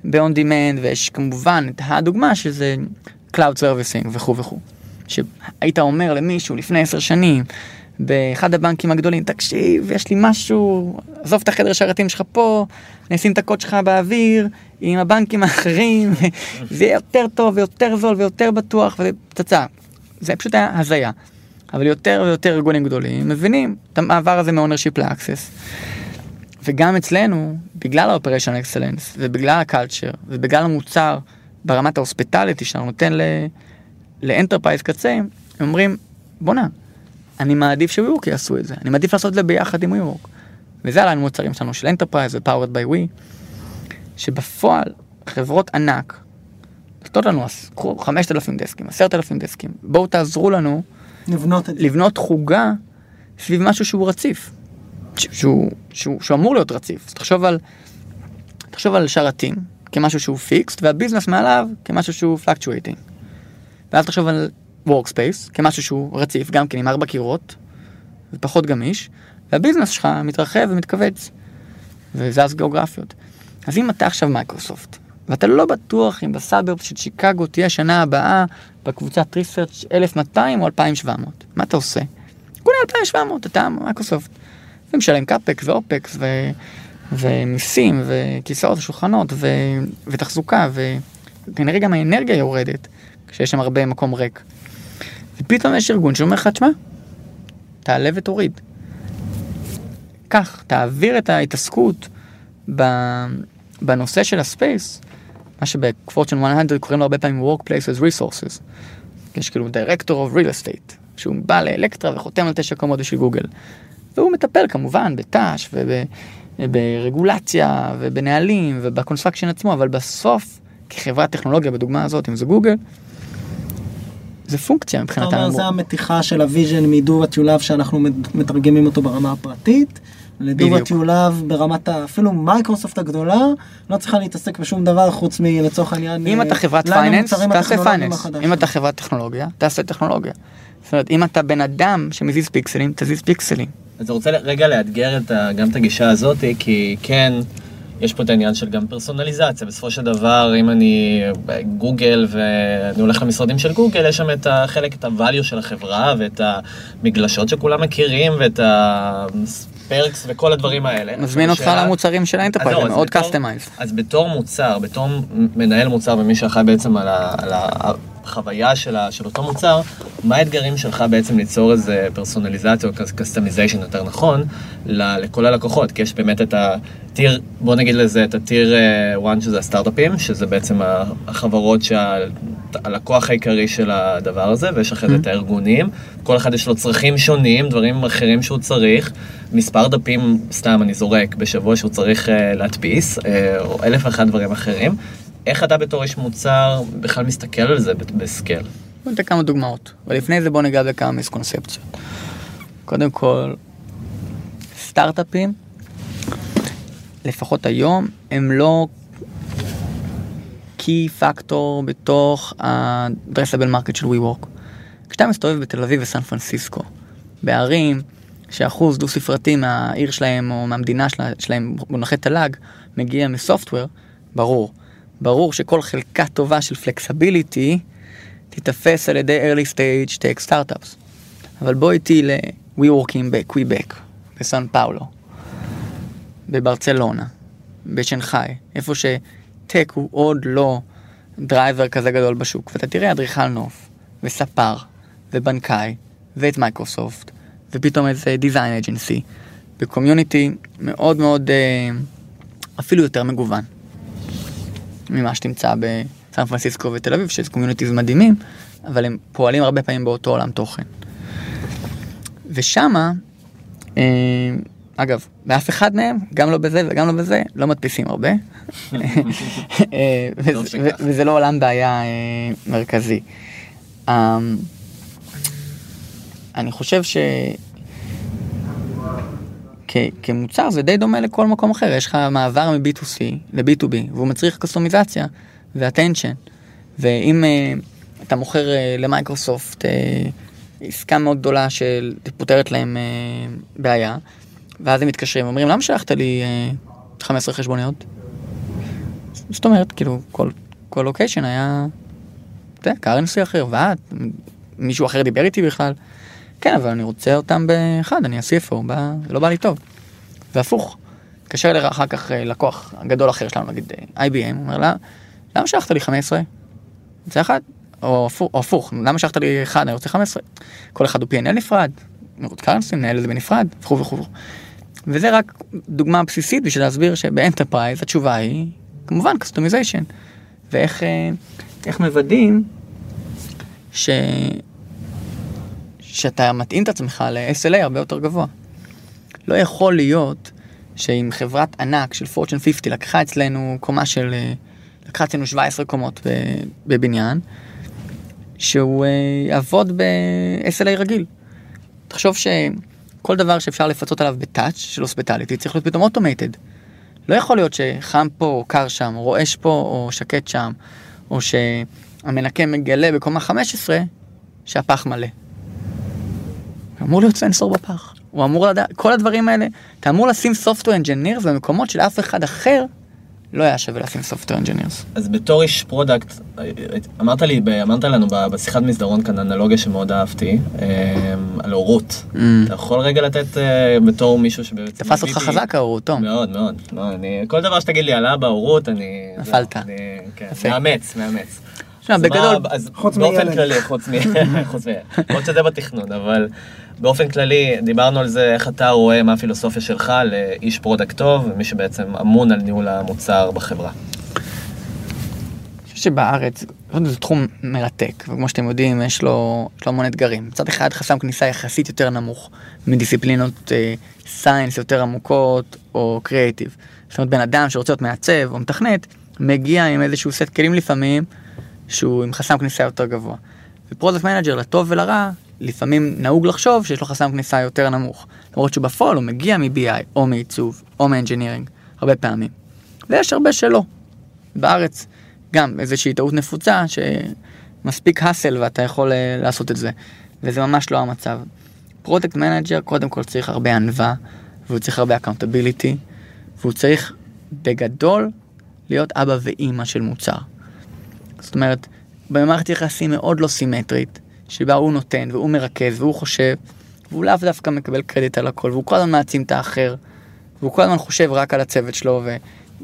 ב-on demand, ויש כמובן את הדוגמה שזה Cloud Servicing וכו' וכו'. שהיית אומר למישהו לפני עשר שנים, באחד הבנקים הגדולים, תקשיב, יש לי משהו, עזוב את החדר שרתים שלך פה, נשים את הקוד שלך באוויר, עם הבנקים האחרים, זה יהיה יותר טוב ויותר זול ויותר בטוח, וזה פצצה. זה פשוט היה הזיה. אבל יותר ויותר ארגונים גדולים מבינים את המעבר הזה מ-ownership ל-access. וגם אצלנו, בגלל ה-operation excellence, ובגלל ה-culture, ובגלל המוצר ברמת ה hospitality שאנחנו נותן ל enterprise קצה, הם אומרים, בואנה, אני מעדיף ש-WeWork יעשו את זה, אני מעדיף לעשות את זה ביחד עם WeWork. וזה עלינו מוצרים שלנו של enterprise ו-Powered by We, שבפועל חברות ענק נותנות לנו, קחו 5,000 desk ים, 10,000 desk ים, בואו תעזרו לנו לבנות. לבנות חוגה סביב משהו שהוא רציף, שהוא, שהוא, שהוא אמור להיות רציף. אז תחשוב על, תחשוב על שרתים כמשהו שהוא fixed, וה business מעליו כמשהו שהוא fluctuating. ואז תחשוב על workspace כמשהו שהוא רציף, גם כן עם ארבע קירות, ופחות גמיש, וה business שלך מתרחב ומתכווץ, וזז גיאוגרפיות. אז אם אתה עכשיו מייקרוסופט, ואתה לא בטוח אם ב suburb של שיקגו תהיה שנה הבאה בקבוצת research 1200 או 2700, מה אתה עושה? קונה 2700, אתה מייקרוסופט. ומשלם CapEx ו OpEx ו... ומיסים וכיסאות ושולחנות ו... ותחזוקה וכנראה גם האנרגיה יורדת כשיש שם הרבה מקום ריק. ופתאום יש ארגון שאומר לך, תשמע, תעלה ותוריד. קח, תעביר את ההתעסקות בנושא של ה space, מה שב Fortune 100 קוראים לו הרבה פעמים Workplaces Resources. יש כאילו Director of Real Estate, שהוא בא לאלקטרה וחותם על תשע קומות בשביל גוגל. והוא מטפל כמובן בת"ש וברגולציה ובנהלים וב construction עצמו, אבל בסוף, כחברת טכנולוגיה בדוגמה הזאת, אם זה גוגל, זה פונקציה מבחינת אומר, זה המתיחה של הוויז'ן מדו וטיולב שאנחנו מתרגמים אותו ברמה הפרטית. ל do what you love ברמת אפילו מייקרוסופט הגדולה לא צריכה להתעסק בשום דבר חוץ מלצורך העניין אם אתה חברת finance תעשה finance אם אתה חברת טכנולוגיה תעשה טכנולוגיה. זאת אומרת אם אתה בן אדם שמזיז פיקסלים תזיז פיקסלים. אז אני רוצה רגע לאתגר את ה, גם את הגישה הזאת כי כן יש פה את העניין של גם פרסונליזציה, בסופו של דבר, אם אני גוגל ואני הולך למשרדים של גוגל, יש שם את החלק, את ה value של החברה ואת המגלשות שכולם מכירים ואת ה perks וכל הדברים האלה. מזמין אותך למוצרים של ה enterprise, זה מאוד customized. אז בתור מוצר, בתור מנהל מוצר ומי שאחראי בעצם על ה... על ה החוויה של, ה, של אותו מוצר, מה האתגרים שלך בעצם ליצור איזה פרסונליזציה או customization יותר נכון ל, לכל הלקוחות? כי יש באמת את הטיר, בוא נגיד לזה, את הטיר 1 שזה הסטארט-אפים, שזה בעצם החברות שהלקוח העיקרי של הדבר הזה, ויש אחרי זה את הארגונים, כל אחד יש לו צרכים שונים, דברים אחרים שהוא צריך, מספר דפים, סתם אני זורק, בשבוע שהוא צריך להדפיס, או אלף ואחת דברים אחרים. איך אתה בתור איש מוצר בכלל מסתכל על זה בסקל? בוא ניתן כמה דוגמאות, ולפני זה בוא ניגע בכמה מיסקונספציות. קודם כל, סטארט-אפים, לפחות היום, הם לא קי פקטור בתוך ה-addressable market של WeWork. כשאתה מסתובב בתל אביב וסן פרנסיסקו, בערים שאחוז דו ספרתי מהעיר שלהם או מהמדינה שלהם, מונחי תל"ג, מגיע מסופטוור, ברור. ברור שכל חלקה טובה של פלקסביליטי תיתפס על ידי early stage tech startups. אבל בוא איתי ל-WeWork בקוויבק, בסן פאולו, בברצלונה, בשנגחאי, איפה ש tech הוא עוד לא driver כזה גדול בשוק, ואתה תראה אדריכל נוף, וספר, ובנקאי, ואת מייקרוסופט, ופתאום איזה design agency, ב community מאוד מאוד, אה, אפילו יותר מגוון. ממה שתמצא בסן פרנסיסקו ותל אביב, שזה communities מדהימים, אבל הם פועלים הרבה פעמים באותו עולם תוכן. ושמה, אה, אגב, באף אחד מהם, גם לא בזה וגם לא בזה, לא מדפיסים הרבה. אה, וזה, וזה לא עולם בעיה אה, מרכזי. אני חושב ש... כמוצר זה די דומה לכל מקום אחר, יש לך מעבר מ-B2C ל-B2B, והוא מצריך קסטומיזציה ו-attention. ואם uh, אתה מוכר uh, למייקרוסופט uh, עסקה מאוד גדולה שפותרת להם uh, בעיה, ואז הם מתקשרים, אומרים, למה שלחת לי uh, 15 חשבוניות. זאת אומרת, כאילו, כל, כל לוקיישן היה, אתה יודע, קרנסי אחר, ועד, מישהו אחר דיבר איתי בכלל. כן, אבל אני רוצה אותם באחד, אני ה-CFO, בא, זה לא בא לי טוב. והפוך, התקשר אליך אחר כך אה, לקוח גדול אחר שלנו, נגיד אה, IBM, הוא אומר לה, למה שלחת לי 15? זה אחד? או הפוך, למה שלחת לי אחד, אני רוצה 15? כל אחד הוא P&L נפרד, another currency, מנהל את זה בנפרד, וכו' וכו'. וזה רק דוגמה בסיסית בשביל להסביר שב enterprise התשובה היא כמובן customization. ואיך אה, מוודאים ש... שאתה מתאים את עצמך ל-SLA הרבה יותר גבוה. לא יכול להיות שאם חברת ענק של פורצ'ן 50 לקחה אצלנו קומה של, אה, לקחה אצלנו 17 קומות בבניין, שהוא אה, יעבוד ב-SLA רגיל. תחשוב שכל דבר שאפשר לפצות עליו בטאץ' של הוספיטליטי צריך להיות פתאום אוטומטד. לא יכול להיות שחם פה או קר שם, או רועש פה או שקט שם, או שהמנקה מגלה בקומה 15 שהפח מלא. אמור להיות סנסור בפח. הוא אמור לדעת, כל הדברים האלה, אתה אמור לשים software engineers במקומות של אף אחד אחר לא היה שווה לשים software engineers. אז בתור איש product, אמרת לי, אמרת לנו בשיחת מסדרון כאן אנלוגיה שמאוד אהבתי, אמ, על הורות. Mm. אתה יכול רגע לתת אה, בתור מישהו שבעצם... תפס אותך חזק ההורות, תום. מאוד מאוד. לא, כל דבר שתגיד לי על אבא, הורות, אני... נפלת. כן, מאמץ, מאמץ. תשמע, בגדול, חוץ באופן מילד. כללי, חוץ מ... חוץ מ... למרות שזה בתכנון, אבל באופן כללי, דיברנו על זה, איך אתה רואה מה הפילוסופיה שלך לאיש product טוב, ומי שבעצם אמון על ניהול המוצר בחברה. חושב שבארץ, זה תחום מרתק, וכמו שאתם יודעים, יש לו, יש לו המון אתגרים. מצד אחד חסם כניסה יחסית יותר נמוך מדיסציפלינות science יותר עמוקות או קריאיטיב. זאת אומרת, בן אדם שרוצה להיות מעצב או מתכנת, מגיע עם איזשהו סט כלים לפעמים, שהוא עם חסם כניסה יותר גבוה. ו product manager, לטוב ולרע, לפעמים נהוג לחשוב שיש לו חסם כניסה יותר נמוך. למרות שבפועל הוא מגיע מ-BI או מעיצוב או מ-engineering, הרבה פעמים. ויש הרבה שלא. בארץ גם איזושהי טעות נפוצה שמספיק hustle ואתה יכול אה, לעשות את זה. וזה ממש לא המצב. product manager קודם כל צריך הרבה ענווה, והוא צריך הרבה accountability, והוא צריך בגדול להיות אבא ואימא של מוצר. זאת אומרת, במערכת יחסים מאוד לא סימטרית, שבה הוא נותן והוא מרכז והוא חושב, והוא לאו דווקא מקבל קרדיט על הכל, והוא כל הזמן מעצים את האחר, והוא כל הזמן חושב רק על הצוות שלו,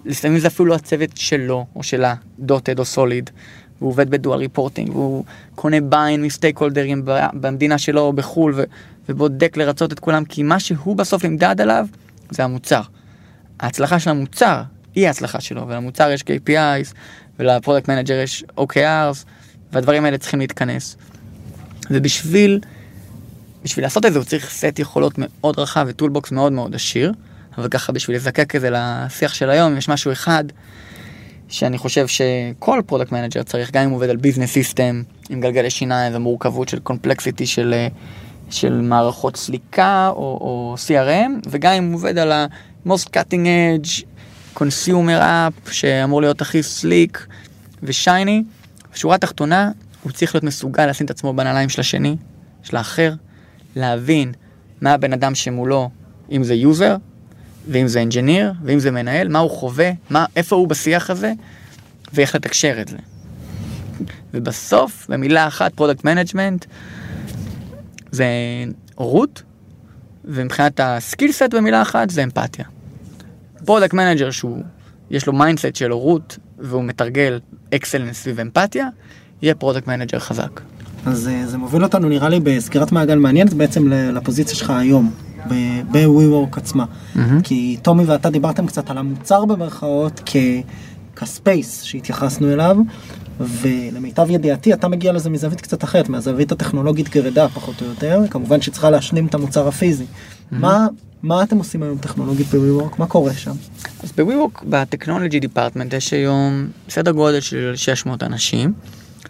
ולפעמים זה אפילו לא הצוות שלו או שלה, dotted או solid, והוא עובד ב dual reporting, והוא קונה buy-in מ stakeholder ים במדינה שלו או בחו"ל, ו- ודואג לרצות את כולם, כי מה שהוא בסוף נמדד עליו זה המוצר. ההצלחה של המוצר היא ההצלחה שלו, ולמוצר יש KPIs, ול product manager יש OKRs, והדברים האלה צריכים להתכנס. ובשביל בשביל לעשות את זה הוא צריך סט יכולות מאוד רחב ו toolbox מאוד מאוד עשיר, אבל ככה בשביל לזקק את זה לשיח של היום, יש משהו אחד שאני חושב שכל product manager צריך, גם אם הוא עובד על business system, עם גלגלי שיניים ומורכבות של complexity של, של מערכות סליקה או, או CRM, וגם אם הוא עובד על ה-most cutting edge, consumer app, שאמור להיות הכי slick ו shiny, בשורה התחתונה, הוא צריך להיות מסוגל לשים את עצמו בנעליים של השני, של האחר, להבין מה הבן אדם שמולו, אם זה user, ואם זה engineer, ואם זה מנהל, מה הוא חווה, מה, איפה הוא בשיח הזה, ואיך לתקשר את זה. ובסוף, במילה אחת, product management, זה הורות, ומבחינת ה skill set במילה אחת, זה אמפתיה. product manager שהוא, יש לו mindset של הורות, והוא מתרגל excellence סביב אמפתיה, יהיה product manager חזק. אז אה, זה מוביל אותנו נראה לי בסגירת מעגל מעניינת בעצם לפוזיציה שלך היום, ב-WeWork עצמה. Mm-hmm. כי טומי ואתה דיברתם קצת על המוצר במרכאות כ... כ space שהתייחסנו אליו, ולמיטב ידיעתי אתה מגיע לזה מזווית קצת אחרת, מהזווית הטכנולוגית גרידה פחות או יותר, כמובן שצריכה להשלים את המוצר הפיזי. Mm-hmm. מה, מה אתם עושים היום טכנולוגית ב-WeWork? מה קורה שם? אז ב-WeWork, ב technology department, יש היום סדר גודל של 600 אנשים.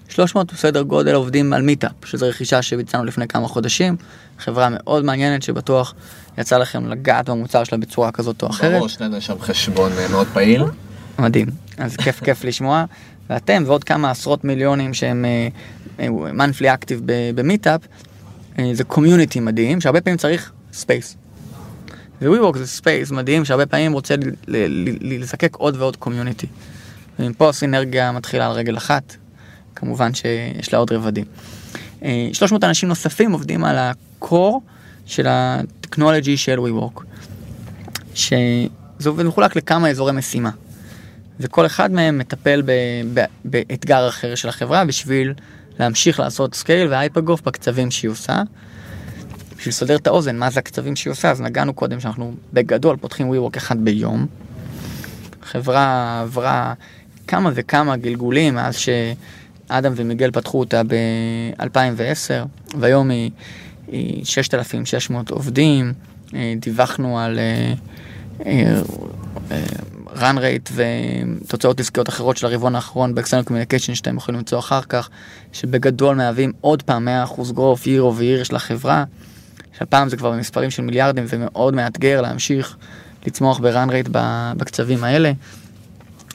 300 סדר גודל עובדים על Meetup, שזו רכישה שביצענו לפני כמה חודשים. חברה מאוד מעניינת שבטוח יצא לכם לגעת במוצר שלה בצורה כזאת או אחרת. ברור, יש לנו שם חשבון אה, מאוד פעיל. מדהים, אז כיף כיף לשמוע. ואתם ועוד כמה עשרות מיליונים שהם monthly active ב Meetup, זה community מדהים, שהרבה פעמים צריך space. ו-WeWork זה space מדהים שהרבה פעמים רוצה לזקק עוד ועוד community. ומפה הסינרגיה מתחילה על רגל אחת, כמובן שיש לה עוד רבדים. אה, 300 אנשים נוספים עובדים על ה-core של ה technology של WeWork, שזה עובד מחולק לכמה אזורי משימה. וכל אחד מהם מטפל ב- ב- באתגר אחר של החברה בשביל להמשיך לעשות scale ו hypergrowth בקצבים שהיא עושה. בשביל לסדר את האוזן, מה זה הקצבים שהיא עושה, אז נגענו קודם שאנחנו בגדול פותחים WeWork אחד ביום. חברה עברה כמה וכמה גלגולים מאז שאדם ומיגל פתחו אותה ב-2010, והיום היא, היא 6,600 עובדים, אה, דיווחנו על אה, אה, run rate ותוצאות עסקיות אחרות של הרבעון האחרון ב-external communication שאתם יכולים למצוא אחר כך, שבגדול מהווים עוד פעם 100% growth year over year של החברה. שהפעם זה כבר במספרים של מיליארדים ומאוד מאתגר להמשיך לצמוח ב-run rate ב- בקצבים האלה.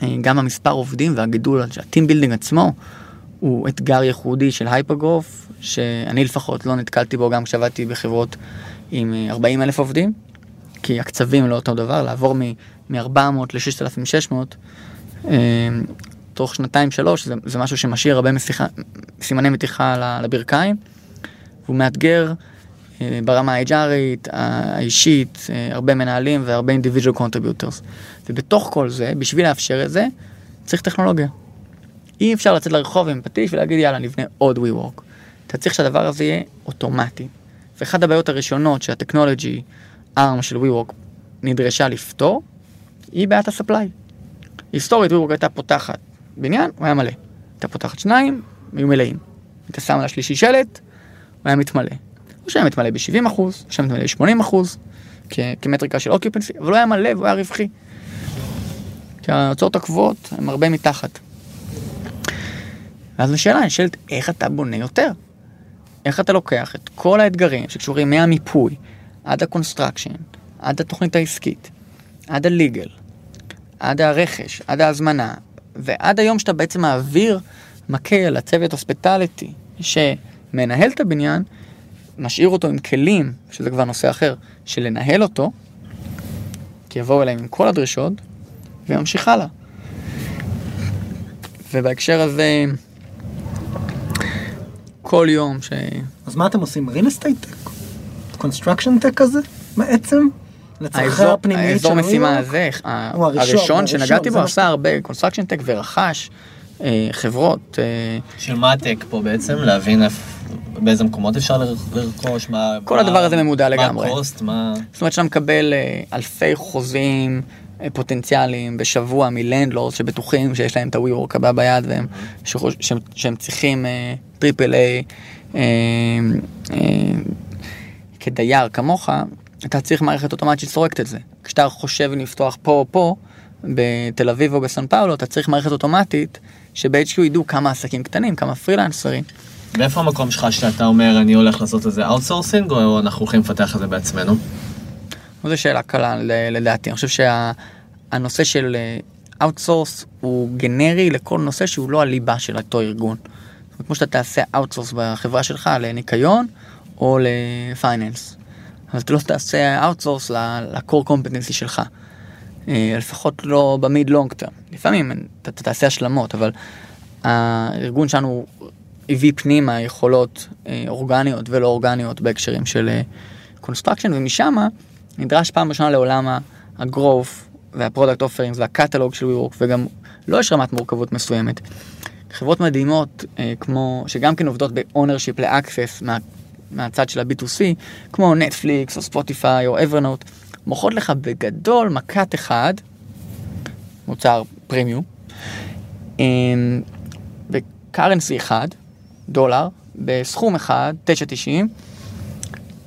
אה, גם המספר עובדים והגידול, ה-team building עצמו, הוא אתגר ייחודי של הייפרגרוף, שאני לפחות לא נתקלתי בו גם כשעבדתי בחברות עם אה, 40 אלף עובדים, כי הקצבים לא אותו דבר, לעבור מ-400 ל-6,600 אה, תוך שנתיים שלוש זה, זה משהו שמשאיר הרבה משיחה, סימני מתיחה לברכיים, והוא מאתגר אה, ברמה האג'ארית, האישית, אה, הרבה מנהלים והרבה individual contributors. ובתוך כל זה, בשביל לאפשר את זה, צריך טכנולוגיה. אי אפשר לצאת לרחוב עם פטיש ולהגיד יאללה נבנה עוד WeWork. אתה צריך שהדבר הזה יהיה אוטומטי. ואחת הבעיות הראשונות שהטכנולוגי ARM של WeWork נדרשה לפתור, היא בעיית הספליי. היסטורית WeWork הייתה פותחת בניין, הוא היה מלא. הייתה פותחת שניים, היו מלאים. הייתה שמה לשלישי שלט, הוא היה מתמלא. הוא שהיה מתמלא ב-70 אחוז, הוא שהיה מתמלא ב-80 אחוז, כמטריקה של occupancy, אבל הוא היה מלא והוא היה רווחי. כי ההוצאות הקבועות הן הרבה מתחת. ואז השאלה נשאלת, איך אתה בונה יותר? איך אתה לוקח את כל האתגרים שקשורים מהמיפוי עד ה construction, עד התוכנית העסקית, עד ה legal, עד הרכש, עד ההזמנה, ועד היום שאתה בעצם מעביר מקל לצוות הוספיטליטי שמנהל את הבניין, משאיר אותו עם כלים, שזה כבר נושא אחר, של לנהל אותו, כי יבואו אליהם עם כל הדרישות, וימשיך הלאה. ובהקשר הזה, כל יום ש... אז מה אתם עושים? real estate tech? construction tech כזה? בעצם? לצרכי האזור, הפנימית של האזור משימה? הזה, ה- הוא הראשון, הראשון הראשון, שנגעתי בו עשה הרבה קונסטרקשן טק ורכש אה, חברות. אה, של מה הטק פה בעצם? להבין איפ- באיזה מקומות אפשר לר- לרכוש, מה... כל מה- הדבר הזה ממודע לגמרי. מה הקוסט, מה... זאת אומרת שאתה מקבל אה, אלפי חוזים אה, פוטנציאליים בשבוע מלנדלורד שבטוחים שיש להם את ה-WeWork הבא ביד והם שחוש, שהם, שהם צריכים טריפל איי כדייר כמוך, אתה צריך מערכת אוטומטית שסורקת את זה. כשאתה חושב לפתוח פה או פה, בתל אביב או בסן פאולו, אתה צריך מערכת אוטומטית שב-HQ ידעו כמה עסקים קטנים, כמה פרילנסרים. ואיפה המקום שלך שאתה אומר אני הולך לעשות איזה outsourcing או אנחנו הולכים לפתח את זה בעצמנו? זו שאלה קלה לדעתי, אני חושב שהנושא של outsource הוא גנרי לכל נושא שהוא לא הליבה של אותו ארגון. כמו שאתה תעשה outsource בחברה שלך לניקיון או ל finance. אבל אתה לא תעשה outsource ל-core competency שלך. אה, לפחות לא ב mid long term. לפעמים אתה, תעשה השלמות, אבל הארגון שלנו הביא פנימה יכולות אה, אורגניות ולא אורגניות בהקשרים של construction, ומשם נדרש פעם ראשונה לעולם ה-growth וה-product offerings וה-catalog של WeWork, וגם לא יש רמת מורכבות מסוימת. חברות מדהימות, אה, כמו, שגם כן עובדות ב-ownership ל-access מה, מהצד של ה-B2C, כמו נטפליקס או ספוטיפיי או Evernote, מוכרות לך בגדול market אחד, מוצר פרימיום, ב currency אחד, דולר, בסכום אחד, 9.90,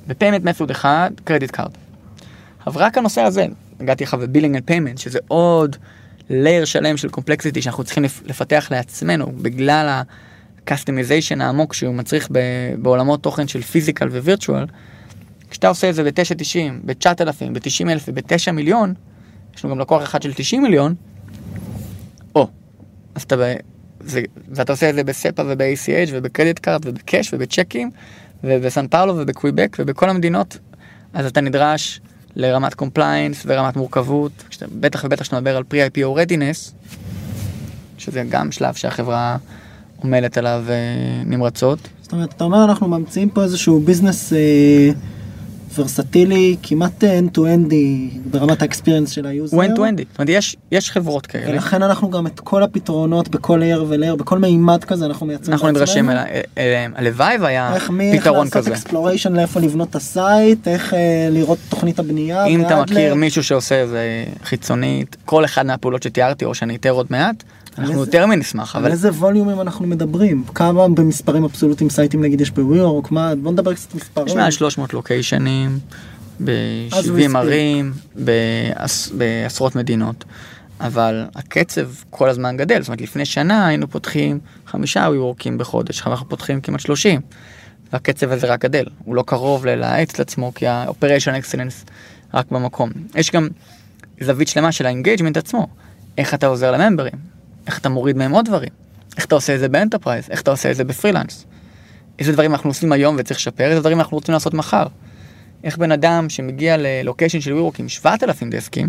ב payment method אחד, credit card. אבל רק הנושא הזה, נגעתי לך ב billing and payment, שזה עוד layer שלם של complexity שאנחנו צריכים לפתח לעצמנו, בגלל ה-customization העמוק שהוא מצריך בעולמות תוכן של physical ו virtual, כשאתה עושה את זה ב-9.90, ב-9,000, ב-90,000 וב-9 מיליון, יש לנו גם לקוח אחד של 90 מיליון, או, אז אתה, זה, ואתה עושה את זה ב SEPA וב-ACH וב credit card וב cash ובצ'קים ובסן פאולו ובקוויבק ובכל המדינות, אז אתה נדרש לרמת compliance ורמת מורכבות, כשאתה- בטח ובטח כשאתה מדבר על pre-IPO readiness, שזה גם שלב שהחברה עומדת עליו אה, נמרצות. זאת אומרת, אתה אומר, אנחנו ממציאים פה איזשהו business אה, ורסטילי, כמעט end to end ברמת ה experience של ה user. הוא end to end. זאת אומרת, יש, יש חברות כאלה. ולכן אנחנו גם את כל הפתרונות בכל layer ו-layer, בכל מימד כזה אנחנו מייצרים אנחנו נדרשים אליהם. הלוואי והיה איך מי, איך פתרון לעשות כזה. exploration לאיפה לבנות את ה site, איך אה, לראות תוכנית הבנייה. אם אתה מכיר ל- מישהו שעושה איזה חיצונית, כל אחד מהפעולות שתיארתי או שאני אתאר עוד מעט, אנחנו יותר מנשמח, על אבל איזה ווליומים אנחנו מדברים? כמה במספרים אבסולוטיים סייטים נגיד יש ב WeWork? מה? בוא נדבר קצת מספרים. יש מעל 300 לוקיישנים, As we ב-70 speak. ערים, בעש- בעשרות מדינות. אבל הקצב כל הזמן גדל, זאת אומרת לפני שנה היינו פותחים חמישה WeWorkים בחודש, אנחנו פותחים כמעט 30. והקצב הזה רק גדל, הוא לא קרוב להאט את עצמו כי ה-Operation Excellence רק במקום. יש גם זווית שלמה של ה engagement עצמו, איך אתה עוזר לממברים, איך אתה מוריד מהם עוד דברים, איך אתה עושה את זה ב enterprise, איך אתה עושה את זה בפרילנס. איזה דברים אנחנו עושים היום וצריך לשפר, איזה דברים אנחנו רוצים לעשות מחר. איך בן אדם שמגיע ל location של WeWork עם 7,000 דסקים,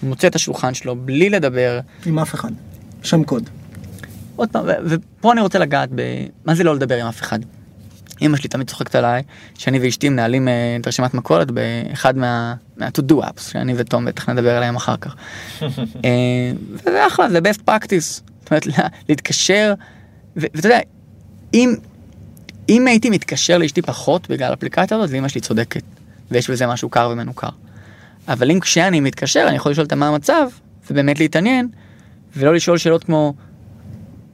הוא מוצא את השולחן שלו בלי לדבר. עם אף אחד. שם קוד. עוד פעם, ופה אני רוצה לגעת ב... מה זה לא לדבר עם אף אחד? אמא שלי תמיד צוחקת עליי שאני ואשתי מנהלים אה, את רשימת מכולת באחד מה... מה-to do apps שאני ותום בטח נדבר עליהם אחר כך. אה, וזה אחלה זה best practice. זאת אומרת לה- להתקשר ו- ואתה יודע אם אם הייתי מתקשר לאשתי פחות בגלל האפליקציה הזאת אז אמא שלי צודקת ויש בזה משהו קר ומנוכר. אבל אם כשאני מתקשר אני יכול לשאול אותה מה המצב ובאמת להתעניין ולא לשאול שאלות כמו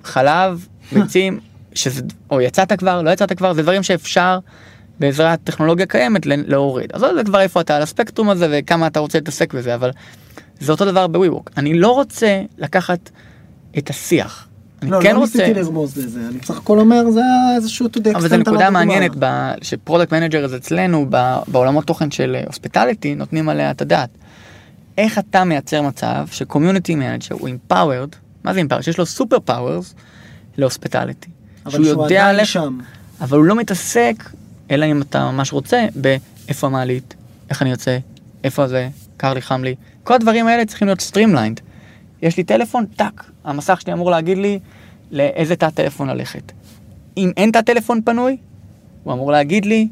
חלב, ביצים, שזה, או יצאת כבר, לא יצאת כבר, זה דברים שאפשר בעזרת טכנולוגיה קיימת להוריד. אז זה כבר איפה אתה על הספקטרום הזה וכמה אתה רוצה להתעסק בזה, אבל זה אותו דבר בוויווק. אני לא רוצה לקחת את השיח. אני לא, כן לא רוצה, ניסיתי לרמוז לזה, אני בסך הכל אומר זה איזשהו to the אבל זו נקודה. מעניינת ב- ש product manager אצלנו ב- בעולמות תוכן של hospitality נותנים עליה את הדעת. איך אתה מייצר מצב ש community manager הוא empowered, מה זה empowered? שיש לו super powers ל hospitality. אבל שהוא שהוא יודע עדיין לך- שם. אבל הוא לא מתעסק, אלא אם אתה ממש רוצה, באיפה המעלית, איך אני יוצא, איפה זה, קר לי, חם לי. כל הדברים האלה צריכים להיות streamlined. יש לי טלפון, טאק, המסך שלי אמור להגיד לי לאיזה תא טלפון ללכת. אם אין תא טלפון פנוי, הוא אמור להגיד לי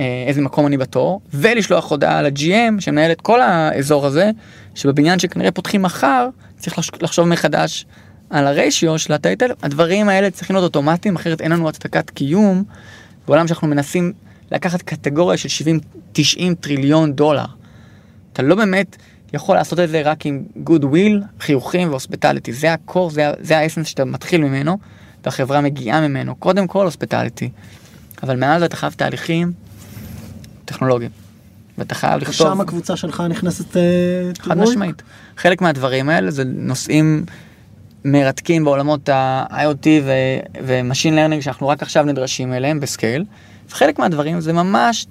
אה, איזה מקום אני בתור, ולשלוח הודעה ל-GM שמנהל את כל האזור הזה, שבבניין שכנראה פותחים מחר, צריך לחש- לחשוב מחדש על הריישיו של טלפון. הדברים האלה צריכים להיות אוטומטיים, אחרת אין לנו הצדקת קיום, בעולם שאנחנו מנסים לקחת קטגוריה של 70-90 טריליון דולר. אתה לא באמת יכול לעשות את זה רק עם goodwill, חיוכים ו hospitality. זה ה core, זה, זה ה essence שאתה מתחיל ממנו, והחברה מגיעה ממנו. קודם כל hospitality. אבל מעל זה אתה חייב תהליכים טכנולוגיים. ואתה חייב לכתוב... שם הקבוצה שלך נכנסת אה, חד? משמעית. חלק מהדברים האלה זה נושאים מרתקים בעולמות ה-IoT ו-Machine Learning שאנחנו רק עכשיו נדרשים אליהם ב scale. וחלק מהדברים זה ממש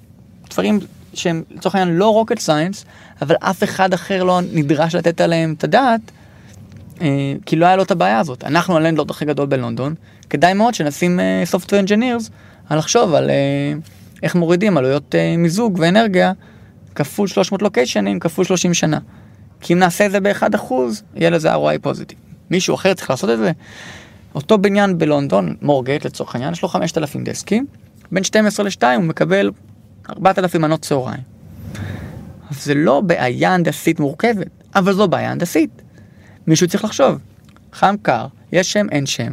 דברים שהם לצורך העניין לא rocket science, אבל אף אחד אחר לא נדרש לתת עליהם את הדעת, אה, כי לא היה לו את הבעיה הזאת. אנחנו הלנדלורד הכי גדול בלונדון, כדאי מאוד שנשים אה, software engineers על לחשוב על אה, איך מורידים עלויות אה, מיזוג ואנרגיה כפול 300 לוקיישנים כפול 30 שנה. כי אם נעשה את זה ב-1%, יהיה לזה ROI פוזיטיב. מישהו אחר צריך לעשות את זה. אותו בניין בלונדון, מורגייט לצורך העניין, יש לו 5,000 דסקים, בין 12 ל-2 הוא מקבל 4,000 מנות צהריים. אז זה לא בעיה הנדסית מורכבת, אבל זו בעיה הנדסית. מישהו צריך לחשוב, חם קר, יש שם, אין שם,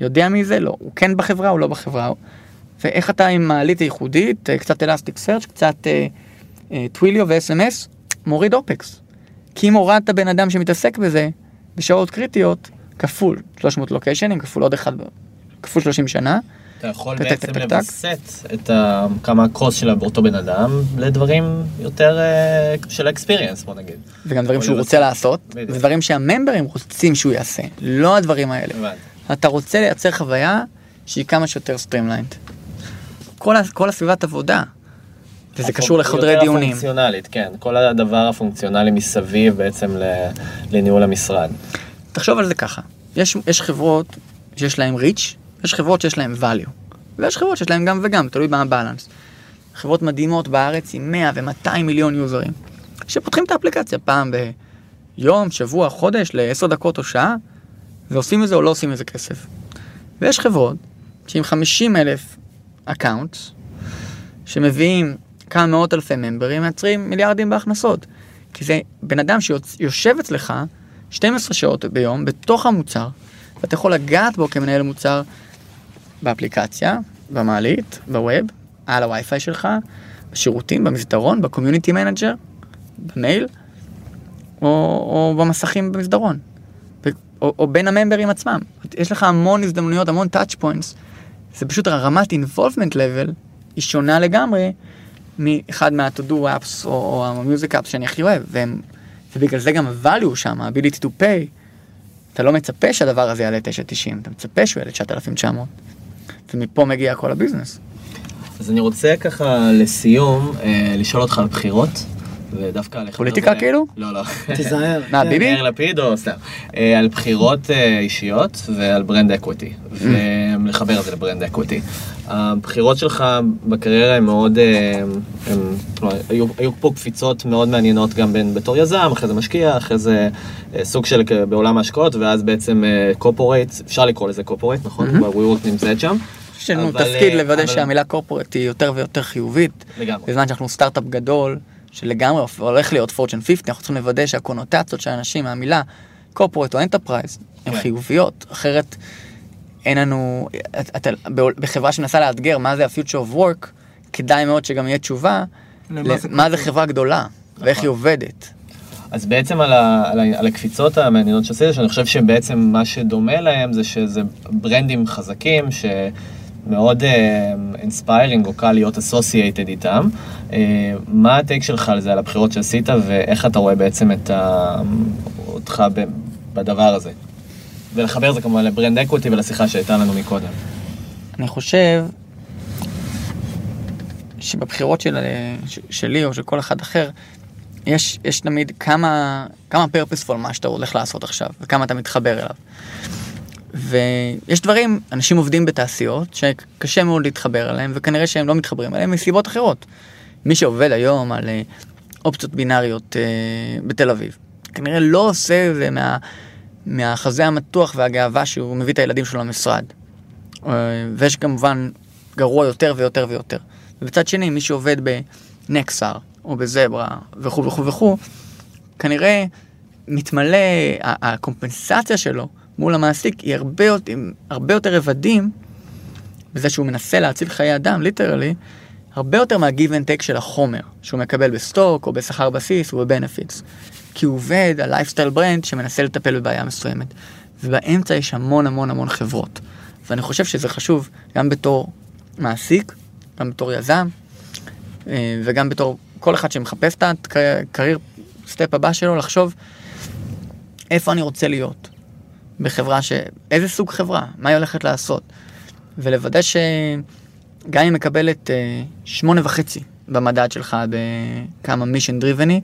יודע מי זה, לא, הוא כן בחברה, הוא לא בחברה, ואיך אתה עם מעלית ייחודית, אה, קצת אלסטיק סרצ', קצת אה, אה, טוויליו ו-SMS, מוריד אופקס. כי אם הורדת בן אדם שמתעסק בזה, בשעות קריטיות, כפול 300 לוקיישנים, כפול עוד אחד, כפול 30 שנה, אתה יכול טק, בעצם טק. לווסת את ה- כמה ה cost של אותו בן אדם לדברים יותר אה, של ה experience בוא נגיד. וגם דברים שהוא. רוצה לעשות, בדיוק. ודברים שהממברים רוצים שהוא יעשה, לא הדברים האלה. הבנתי. אתה רוצה לייצר חוויה שהיא כמה שיותר streamlined. כל הסביבת עבודה, וזה קשור לחדרי יותר דיונים. פונקציונלית, כן. כל הדבר הפונקציונלי מסביב בעצם לניהול המשרד. תחשוב על זה ככה, יש, יש חברות שיש להם reach, יש חברות שיש להם value, ויש חברות שיש להם גם וגם, תלוי מה ה balance. חברות מדהימות בארץ עם 100 ו-200 מיליון יוזרים, שפותחים את האפליקציה פעם ביום, שבוע, חודש, לעשר דקות או שעה, ועושים מזה או לא עושים מזה כסף. ויש חברות שעם 50 אלף accounts, שמביאים כמה מאות אלפי ממברים, מייצרים מיליארדים בהכנסות. כי זה בן אדם שיושב אצלך 12 שעות ביום בתוך המוצר, ואתה יכול לגעת בו כמנהל מוצר באפליקציה, במעלית, ב web, על הווי-פיי שלך, בשירותים, במסדרון, ב community manager, במייל, או, או במסכים במסדרון, או, או בין הממברים עצמם. יש לך המון הזדמנויות, המון touch points. זה פשוט הרמת involvement level היא שונה לגמרי מאחד מה-to-do apps או, או ה-music apps שאני הכי אוהב, והם, ובגלל זה גם ה-value שם, ה-ability to pay. אתה לא מצפה שהדבר הזה יעלה 9.90, אתה מצפה שהוא יעלה 9,900. ומפה מגיע כל ה business. אז אני רוצה ככה לסיום אה, לשאול אותך על בחירות. ודווקא על... פוליטיקה כאילו? לא, לא. תיזהר. מה, כן. ביבי? יאיר לפיד או סתם. אה, על בחירות אה, אישיות ועל brand equity. ולחבר את זה ל brand equity. הבחירות שלך בקריירה הן מאוד, אה, הם, כלומר, היו, היו פה קפיצות מאוד מעניינות גם בין בתור יזם, אחרי זה משקיע, אחרי זה סוג של בעולם ההשקעות, ואז בעצם corporate, אפשר לקרוא לזה corporate, נכון? ב-WeWork נמצאת שם. יש לנו תפקיד לוודא שהמילה corporate היא יותר ויותר חיובית. לגמרי. בזמן שאנחנו סטארט-אפ גדול, שלגמרי הולך להיות Fortune 50, אנחנו צריכים לוודא שהקונוטציות של האנשים מהמילה corporate או enterprise הן כן. חיוביות, אחרת אין לנו, את- אתה, בחברה שמנסה לאתגר מה זה ה-future of work, כדאי מאוד שגם יהיה תשובה, למה זה מה זה corporate. חברה גדולה, ואיך היא עובדת. אז בעצם על, ה, על, ה, על הקפיצות המעניינות שעשית, שאני חושב שבעצם מה שדומה להם זה שזה ברנדים חזקים, שמאוד inspiring או קל להיות associated איתם. Uh, מה ה take שלך על זה, על הבחירות שעשית, ואיך אתה רואה בעצם את ה, אותך ב, בדבר הזה? ולחבר זה כמובן ל brand equity ולשיחה שהייתה לנו מקודם. אני חושב שבבחירות של, ש- שלי או של כל אחד אחר, יש, יש תמיד כמה, כמה purposeful מה שאתה הולך לעשות עכשיו, וכמה אתה מתחבר אליו. ויש דברים, אנשים עובדים בתעשיות שקשה מאוד להתחבר אליהם, וכנראה שהם לא מתחברים אליהם מסיבות אחרות. מי שעובד היום על אה, אופציות בינאריות אה, בתל אביב, כנראה לא עושה את זה מה, מהחזה המתוח והגאווה שהוא מביא את הילדים שלו למשרד. אה, ויש כמובן גרוע יותר ויותר ויותר. ובצד שני, מי שעובד בנקסר או בזברה וכו' וכו' וכו', כנראה מתמלא, הקומפנסציה שלו מול המעסיק היא הרבה, עם הרבה יותר רבדים בזה שהוא מנסה להציל חיי אדם, ליטרלי, הרבה יותר מה-give and take של החומר שהוא מקבל ב stock או בשכר בסיס או ב benefits. כי הוא עובד על lifestyle brand שמנסה לטפל בבעיה מסוימת. ובאמצע יש המון המון המון חברות. ואני חושב שזה חשוב גם בתור מעסיק, גם בתור יזם, אה, וגם בתור כל אחד שמחפש את ה career step הבא שלו, לחשוב איפה אני רוצה להיות בחברה, ש... איזה סוג חברה, מה היא הולכת לעשות, ולוודא שגם אם מקבלת אה, שמונה וחצי במדד שלך בכמה mission driven,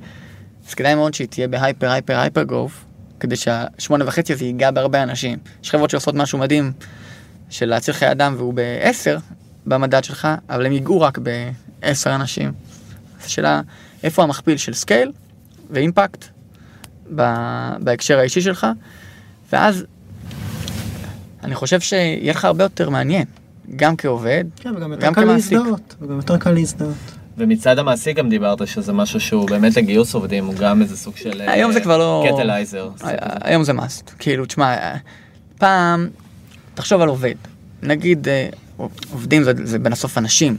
אז כדאי מאוד שהיא תהיה ב hyper hyper hyper growth, כדי שהשמונה וחצי הזה ייגע בהרבה אנשים. יש חברות שעושות משהו מדהים של להציל חיי אדם והוא בעשר במדד שלך, אבל הם ייגעו רק בעשר אנשים. אז השאלה, איפה המכפיל של scale ו impact בהקשר האישי שלך, ואז אני חושב שיהיה לך הרבה יותר מעניין, גם כעובד, כן, וגם יותר גם קל כמעסיק. להזדהות. וגם יותר קל להזדהות. ומצד המעסיק גם דיברת שזה משהו שהוא באמת לגיוס עובדים, הוא גם איזה סוג של... אה, היום זה כבר לא... קטלייזר. היום זה מאסט. כאילו, תשמע, פעם, תחשוב על עובד. נגיד, אה, עובדים זה, זה בין הסוף אנשים,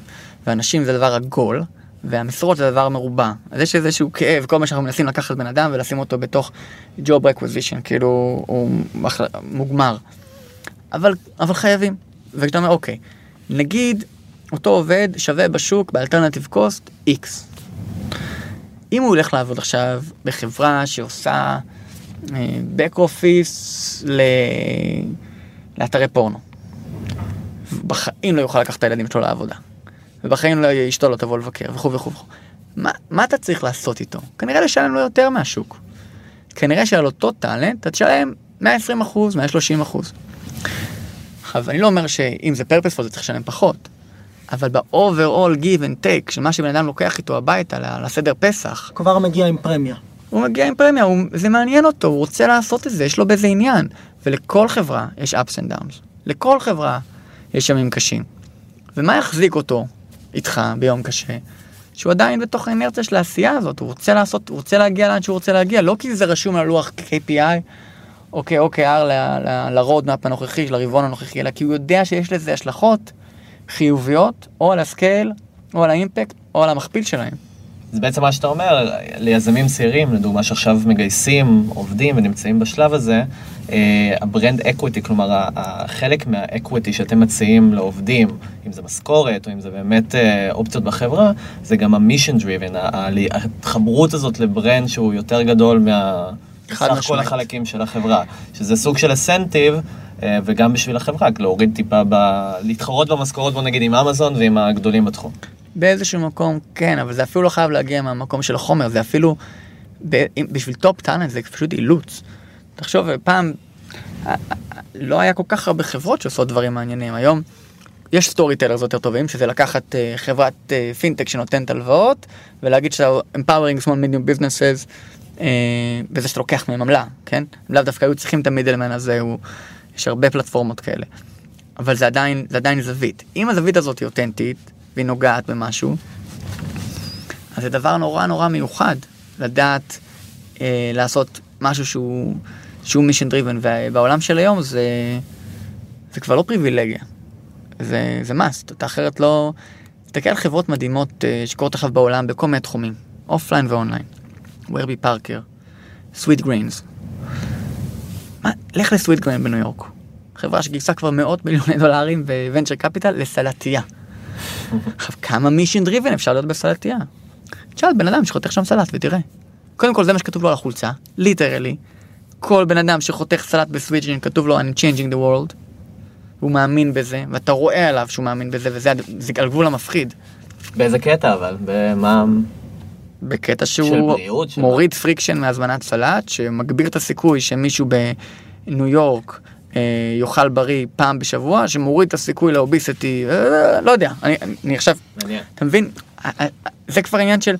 ואנשים זה דבר עגול, והמשרות זה דבר מרובע. אז יש איזשהו כאב, כל מה שאנחנו מנסים לקחת בן אדם ולשים אותו בתוך job requisition, כאילו, הוא מחל- מוגמר. אבל, אבל חייבים. וכשאתה אומר, אוקיי, נגיד, אותו עובד שווה בשוק באלטרנטיב קוסט X. אם הוא הולך לעבוד עכשיו בחברה שעושה אה, back office ל... לאתרי פורנו, בחיים לא יוכל לקחת את הילדים שלו לעבודה, ובחיים לא אשתו לא תבוא לבקר, וכו' וכו'. מה, מה אתה צריך לעשות איתו? כנראה לשלם לו יותר מהשוק. כנראה שעל אותו טאלנט אתה תשלם 120 אחוז, 130 אחוז. עכשיו, אני לא אומר שאם זה פרפספול זה צריך לשלם פחות, אבל ב-overall give and take של מה שבן אדם לוקח איתו הביתה לסדר פסח, כבר מגיע עם פרמיה. הוא מגיע עם פרמיה, הוא, זה מעניין אותו, הוא רוצה לעשות את זה, יש לו בזה עניין. ולכל חברה יש ups and downs. לכל חברה יש ימים קשים. ומה יחזיק אותו איתך ביום קשה? שהוא עדיין בתוך האינרציה של העשייה הזאת, הוא רוצה לעשות, הוא רוצה להגיע לאן שהוא רוצה להגיע, לא כי זה רשום על לוח KPI או כ-OKR ל- ל- ל roadmap הנוכחי, של הרבעון הנוכחי, אלא כי הוא יודע שיש לזה השלכות חיוביות, או על ה scale, או על ה impact, או על המכפיל שלהם. זה בעצם מה שאתה אומר, ליזמים צעירים, לדוגמה שעכשיו מגייסים עובדים ונמצאים בשלב הזה, אה, ה brand equity, כלומר החלק מה equity שאתם מציעים לעובדים, אם זה משכורת או אם זה באמת אה, אופציות בחברה, זה גם ה mission driven, ההתחברות הזאת ל brand שהוא יותר גדול מה... סך כל. החלקים של החברה, שזה סוג של incentive, אה, וגם בשביל החברה, להוריד טיפה, ב... להתחרות במשכורות, בוא נגיד, עם אמזון ועם הגדולים בתחום. באיזשהו מקום כן, אבל זה אפילו לא חייב להגיע מהמקום של החומר, זה אפילו, ב, בשביל top talent זה פשוט אילוץ. תחשוב, פעם אה, אה, לא היה כל כך הרבה חברות שעושות דברים מעניינים. היום יש story tellers יותר טובים, שזה לקחת אה, חברת אה, פינטק שנותנת הלוואות, ולהגיד שאתה empowering small medium אה, בזה שאתה לוקח מהם עמלה, כן? לאו דווקא היו צריכים את ה middleman הזה, הוא, יש הרבה פלטפורמות כאלה. אבל זה עדיין, זה עדיין זווית. אם הזווית הזאת היא אותנטית, והיא נוגעת במשהו, אז זה דבר נורא נורא מיוחד, לדעת אה, לעשות משהו שהוא, שהוא mission driven, ובעולם של היום זה, זה כבר לא פריבילגיה, זה, זה must, אתה אחרת לא... תסתכל על חברות מדהימות אה, שקורות עכשיו בעולם בכל מיני תחומים, אופליין ואונליין, Warby Parker, Sweetgreen. מה, לך ל Sweetgreen בניו יורק, חברה שגייסה כבר מאות מיליוני דולרים ב venture capital לסלטייה. עכשיו, כמה mission driven אפשר להיות בסלטייה? תשאל בן אדם שחותך שם סלט ותראה. קודם כל זה מה שכתוב לו על החולצה, literally. כל בן אדם שחותך סלט ב Sweetgreen כתוב לו I'm changing the world. הוא מאמין בזה, ואתה רואה עליו שהוא מאמין בזה, וזה על גבול המפחיד. באיזה קטע אבל? במה... בקטע של שהוא בריאות, מוריד friction מהזמנת סלט, שמגביר את הסיכוי שמישהו בניו יורק יאכל בריא פעם בשבוע, שמוריד את הסיכוי ל obesity, אה, לא יודע, אני, אני עכשיו מעניין. אתה מבין? ה- ה- זה כבר עניין של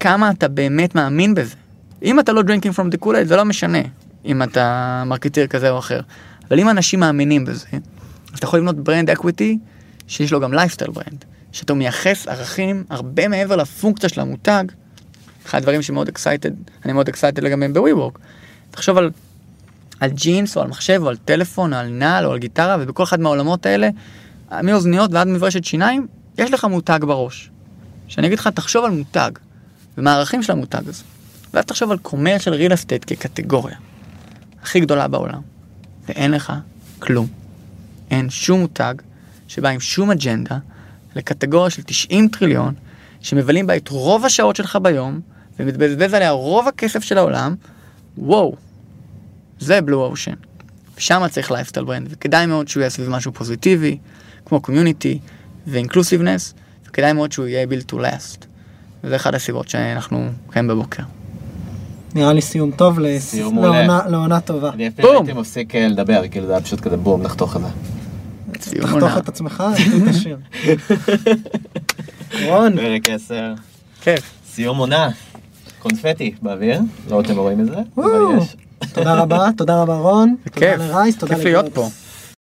כמה אתה באמת מאמין בזה. אם אתה לא drinking from the Kool-Aid זה לא משנה אם אתה marketeer כזה או אחר. אבל אם אנשים מאמינים בזה, אז אתה יכול לבנות brand equity שיש לו גם lifestyle brand. שאתה מייחס ערכים הרבה מעבר לפונקציה של המותג. אחד הדברים שמאוד excited, אני מאוד excited לגביהם ב-WeWork. תחשוב על, על ג'ינס או על מחשב או על טלפון או על נעל או על גיטרה ובכל אחד מהעולמות האלה, מאוזניות ועד מברשת שיניים, יש לך מותג בראש. שאני אגיד לך, תחשוב על מותג, ומה של המותג הזה. ואז תחשוב על commercial real estate כקטגוריה, הכי גדולה בעולם. ואין לך כלום. אין שום מותג שבא עם שום אג'נדה לקטגוריה של 90 טריליון, שמבלים בה את רוב השעות שלך ביום, ומתבזבז עליה רוב הכסף של העולם, וואו, זה blue ocean. ושם צריך lifestyle brand, וכדאי מאוד שהוא יהיה סביב משהו פוזיטיבי, כמו community ו inclusiveness, וכדאי מאוד שהוא יהיה built to last. וזה אחת הסיבות שאנחנו קמים בבוקר. נראה לי סיום טוב. לעונה- טובה. אני אפילו בום. הייתי מפסיק אה, לדבר, כאילו זה היה פשוט כזה בום, נחתוך את זה. סיום תחתוך. את עצמך, תקליט את השיר. רון, פרק 10, כיף. סיום עונה. קונפטי באוויר, לא אתם רואים את זה, אבל. יש. תודה רבה, תודה רבה רון, תודה. לרייס, תודה כיף להיות לגלובס. פה.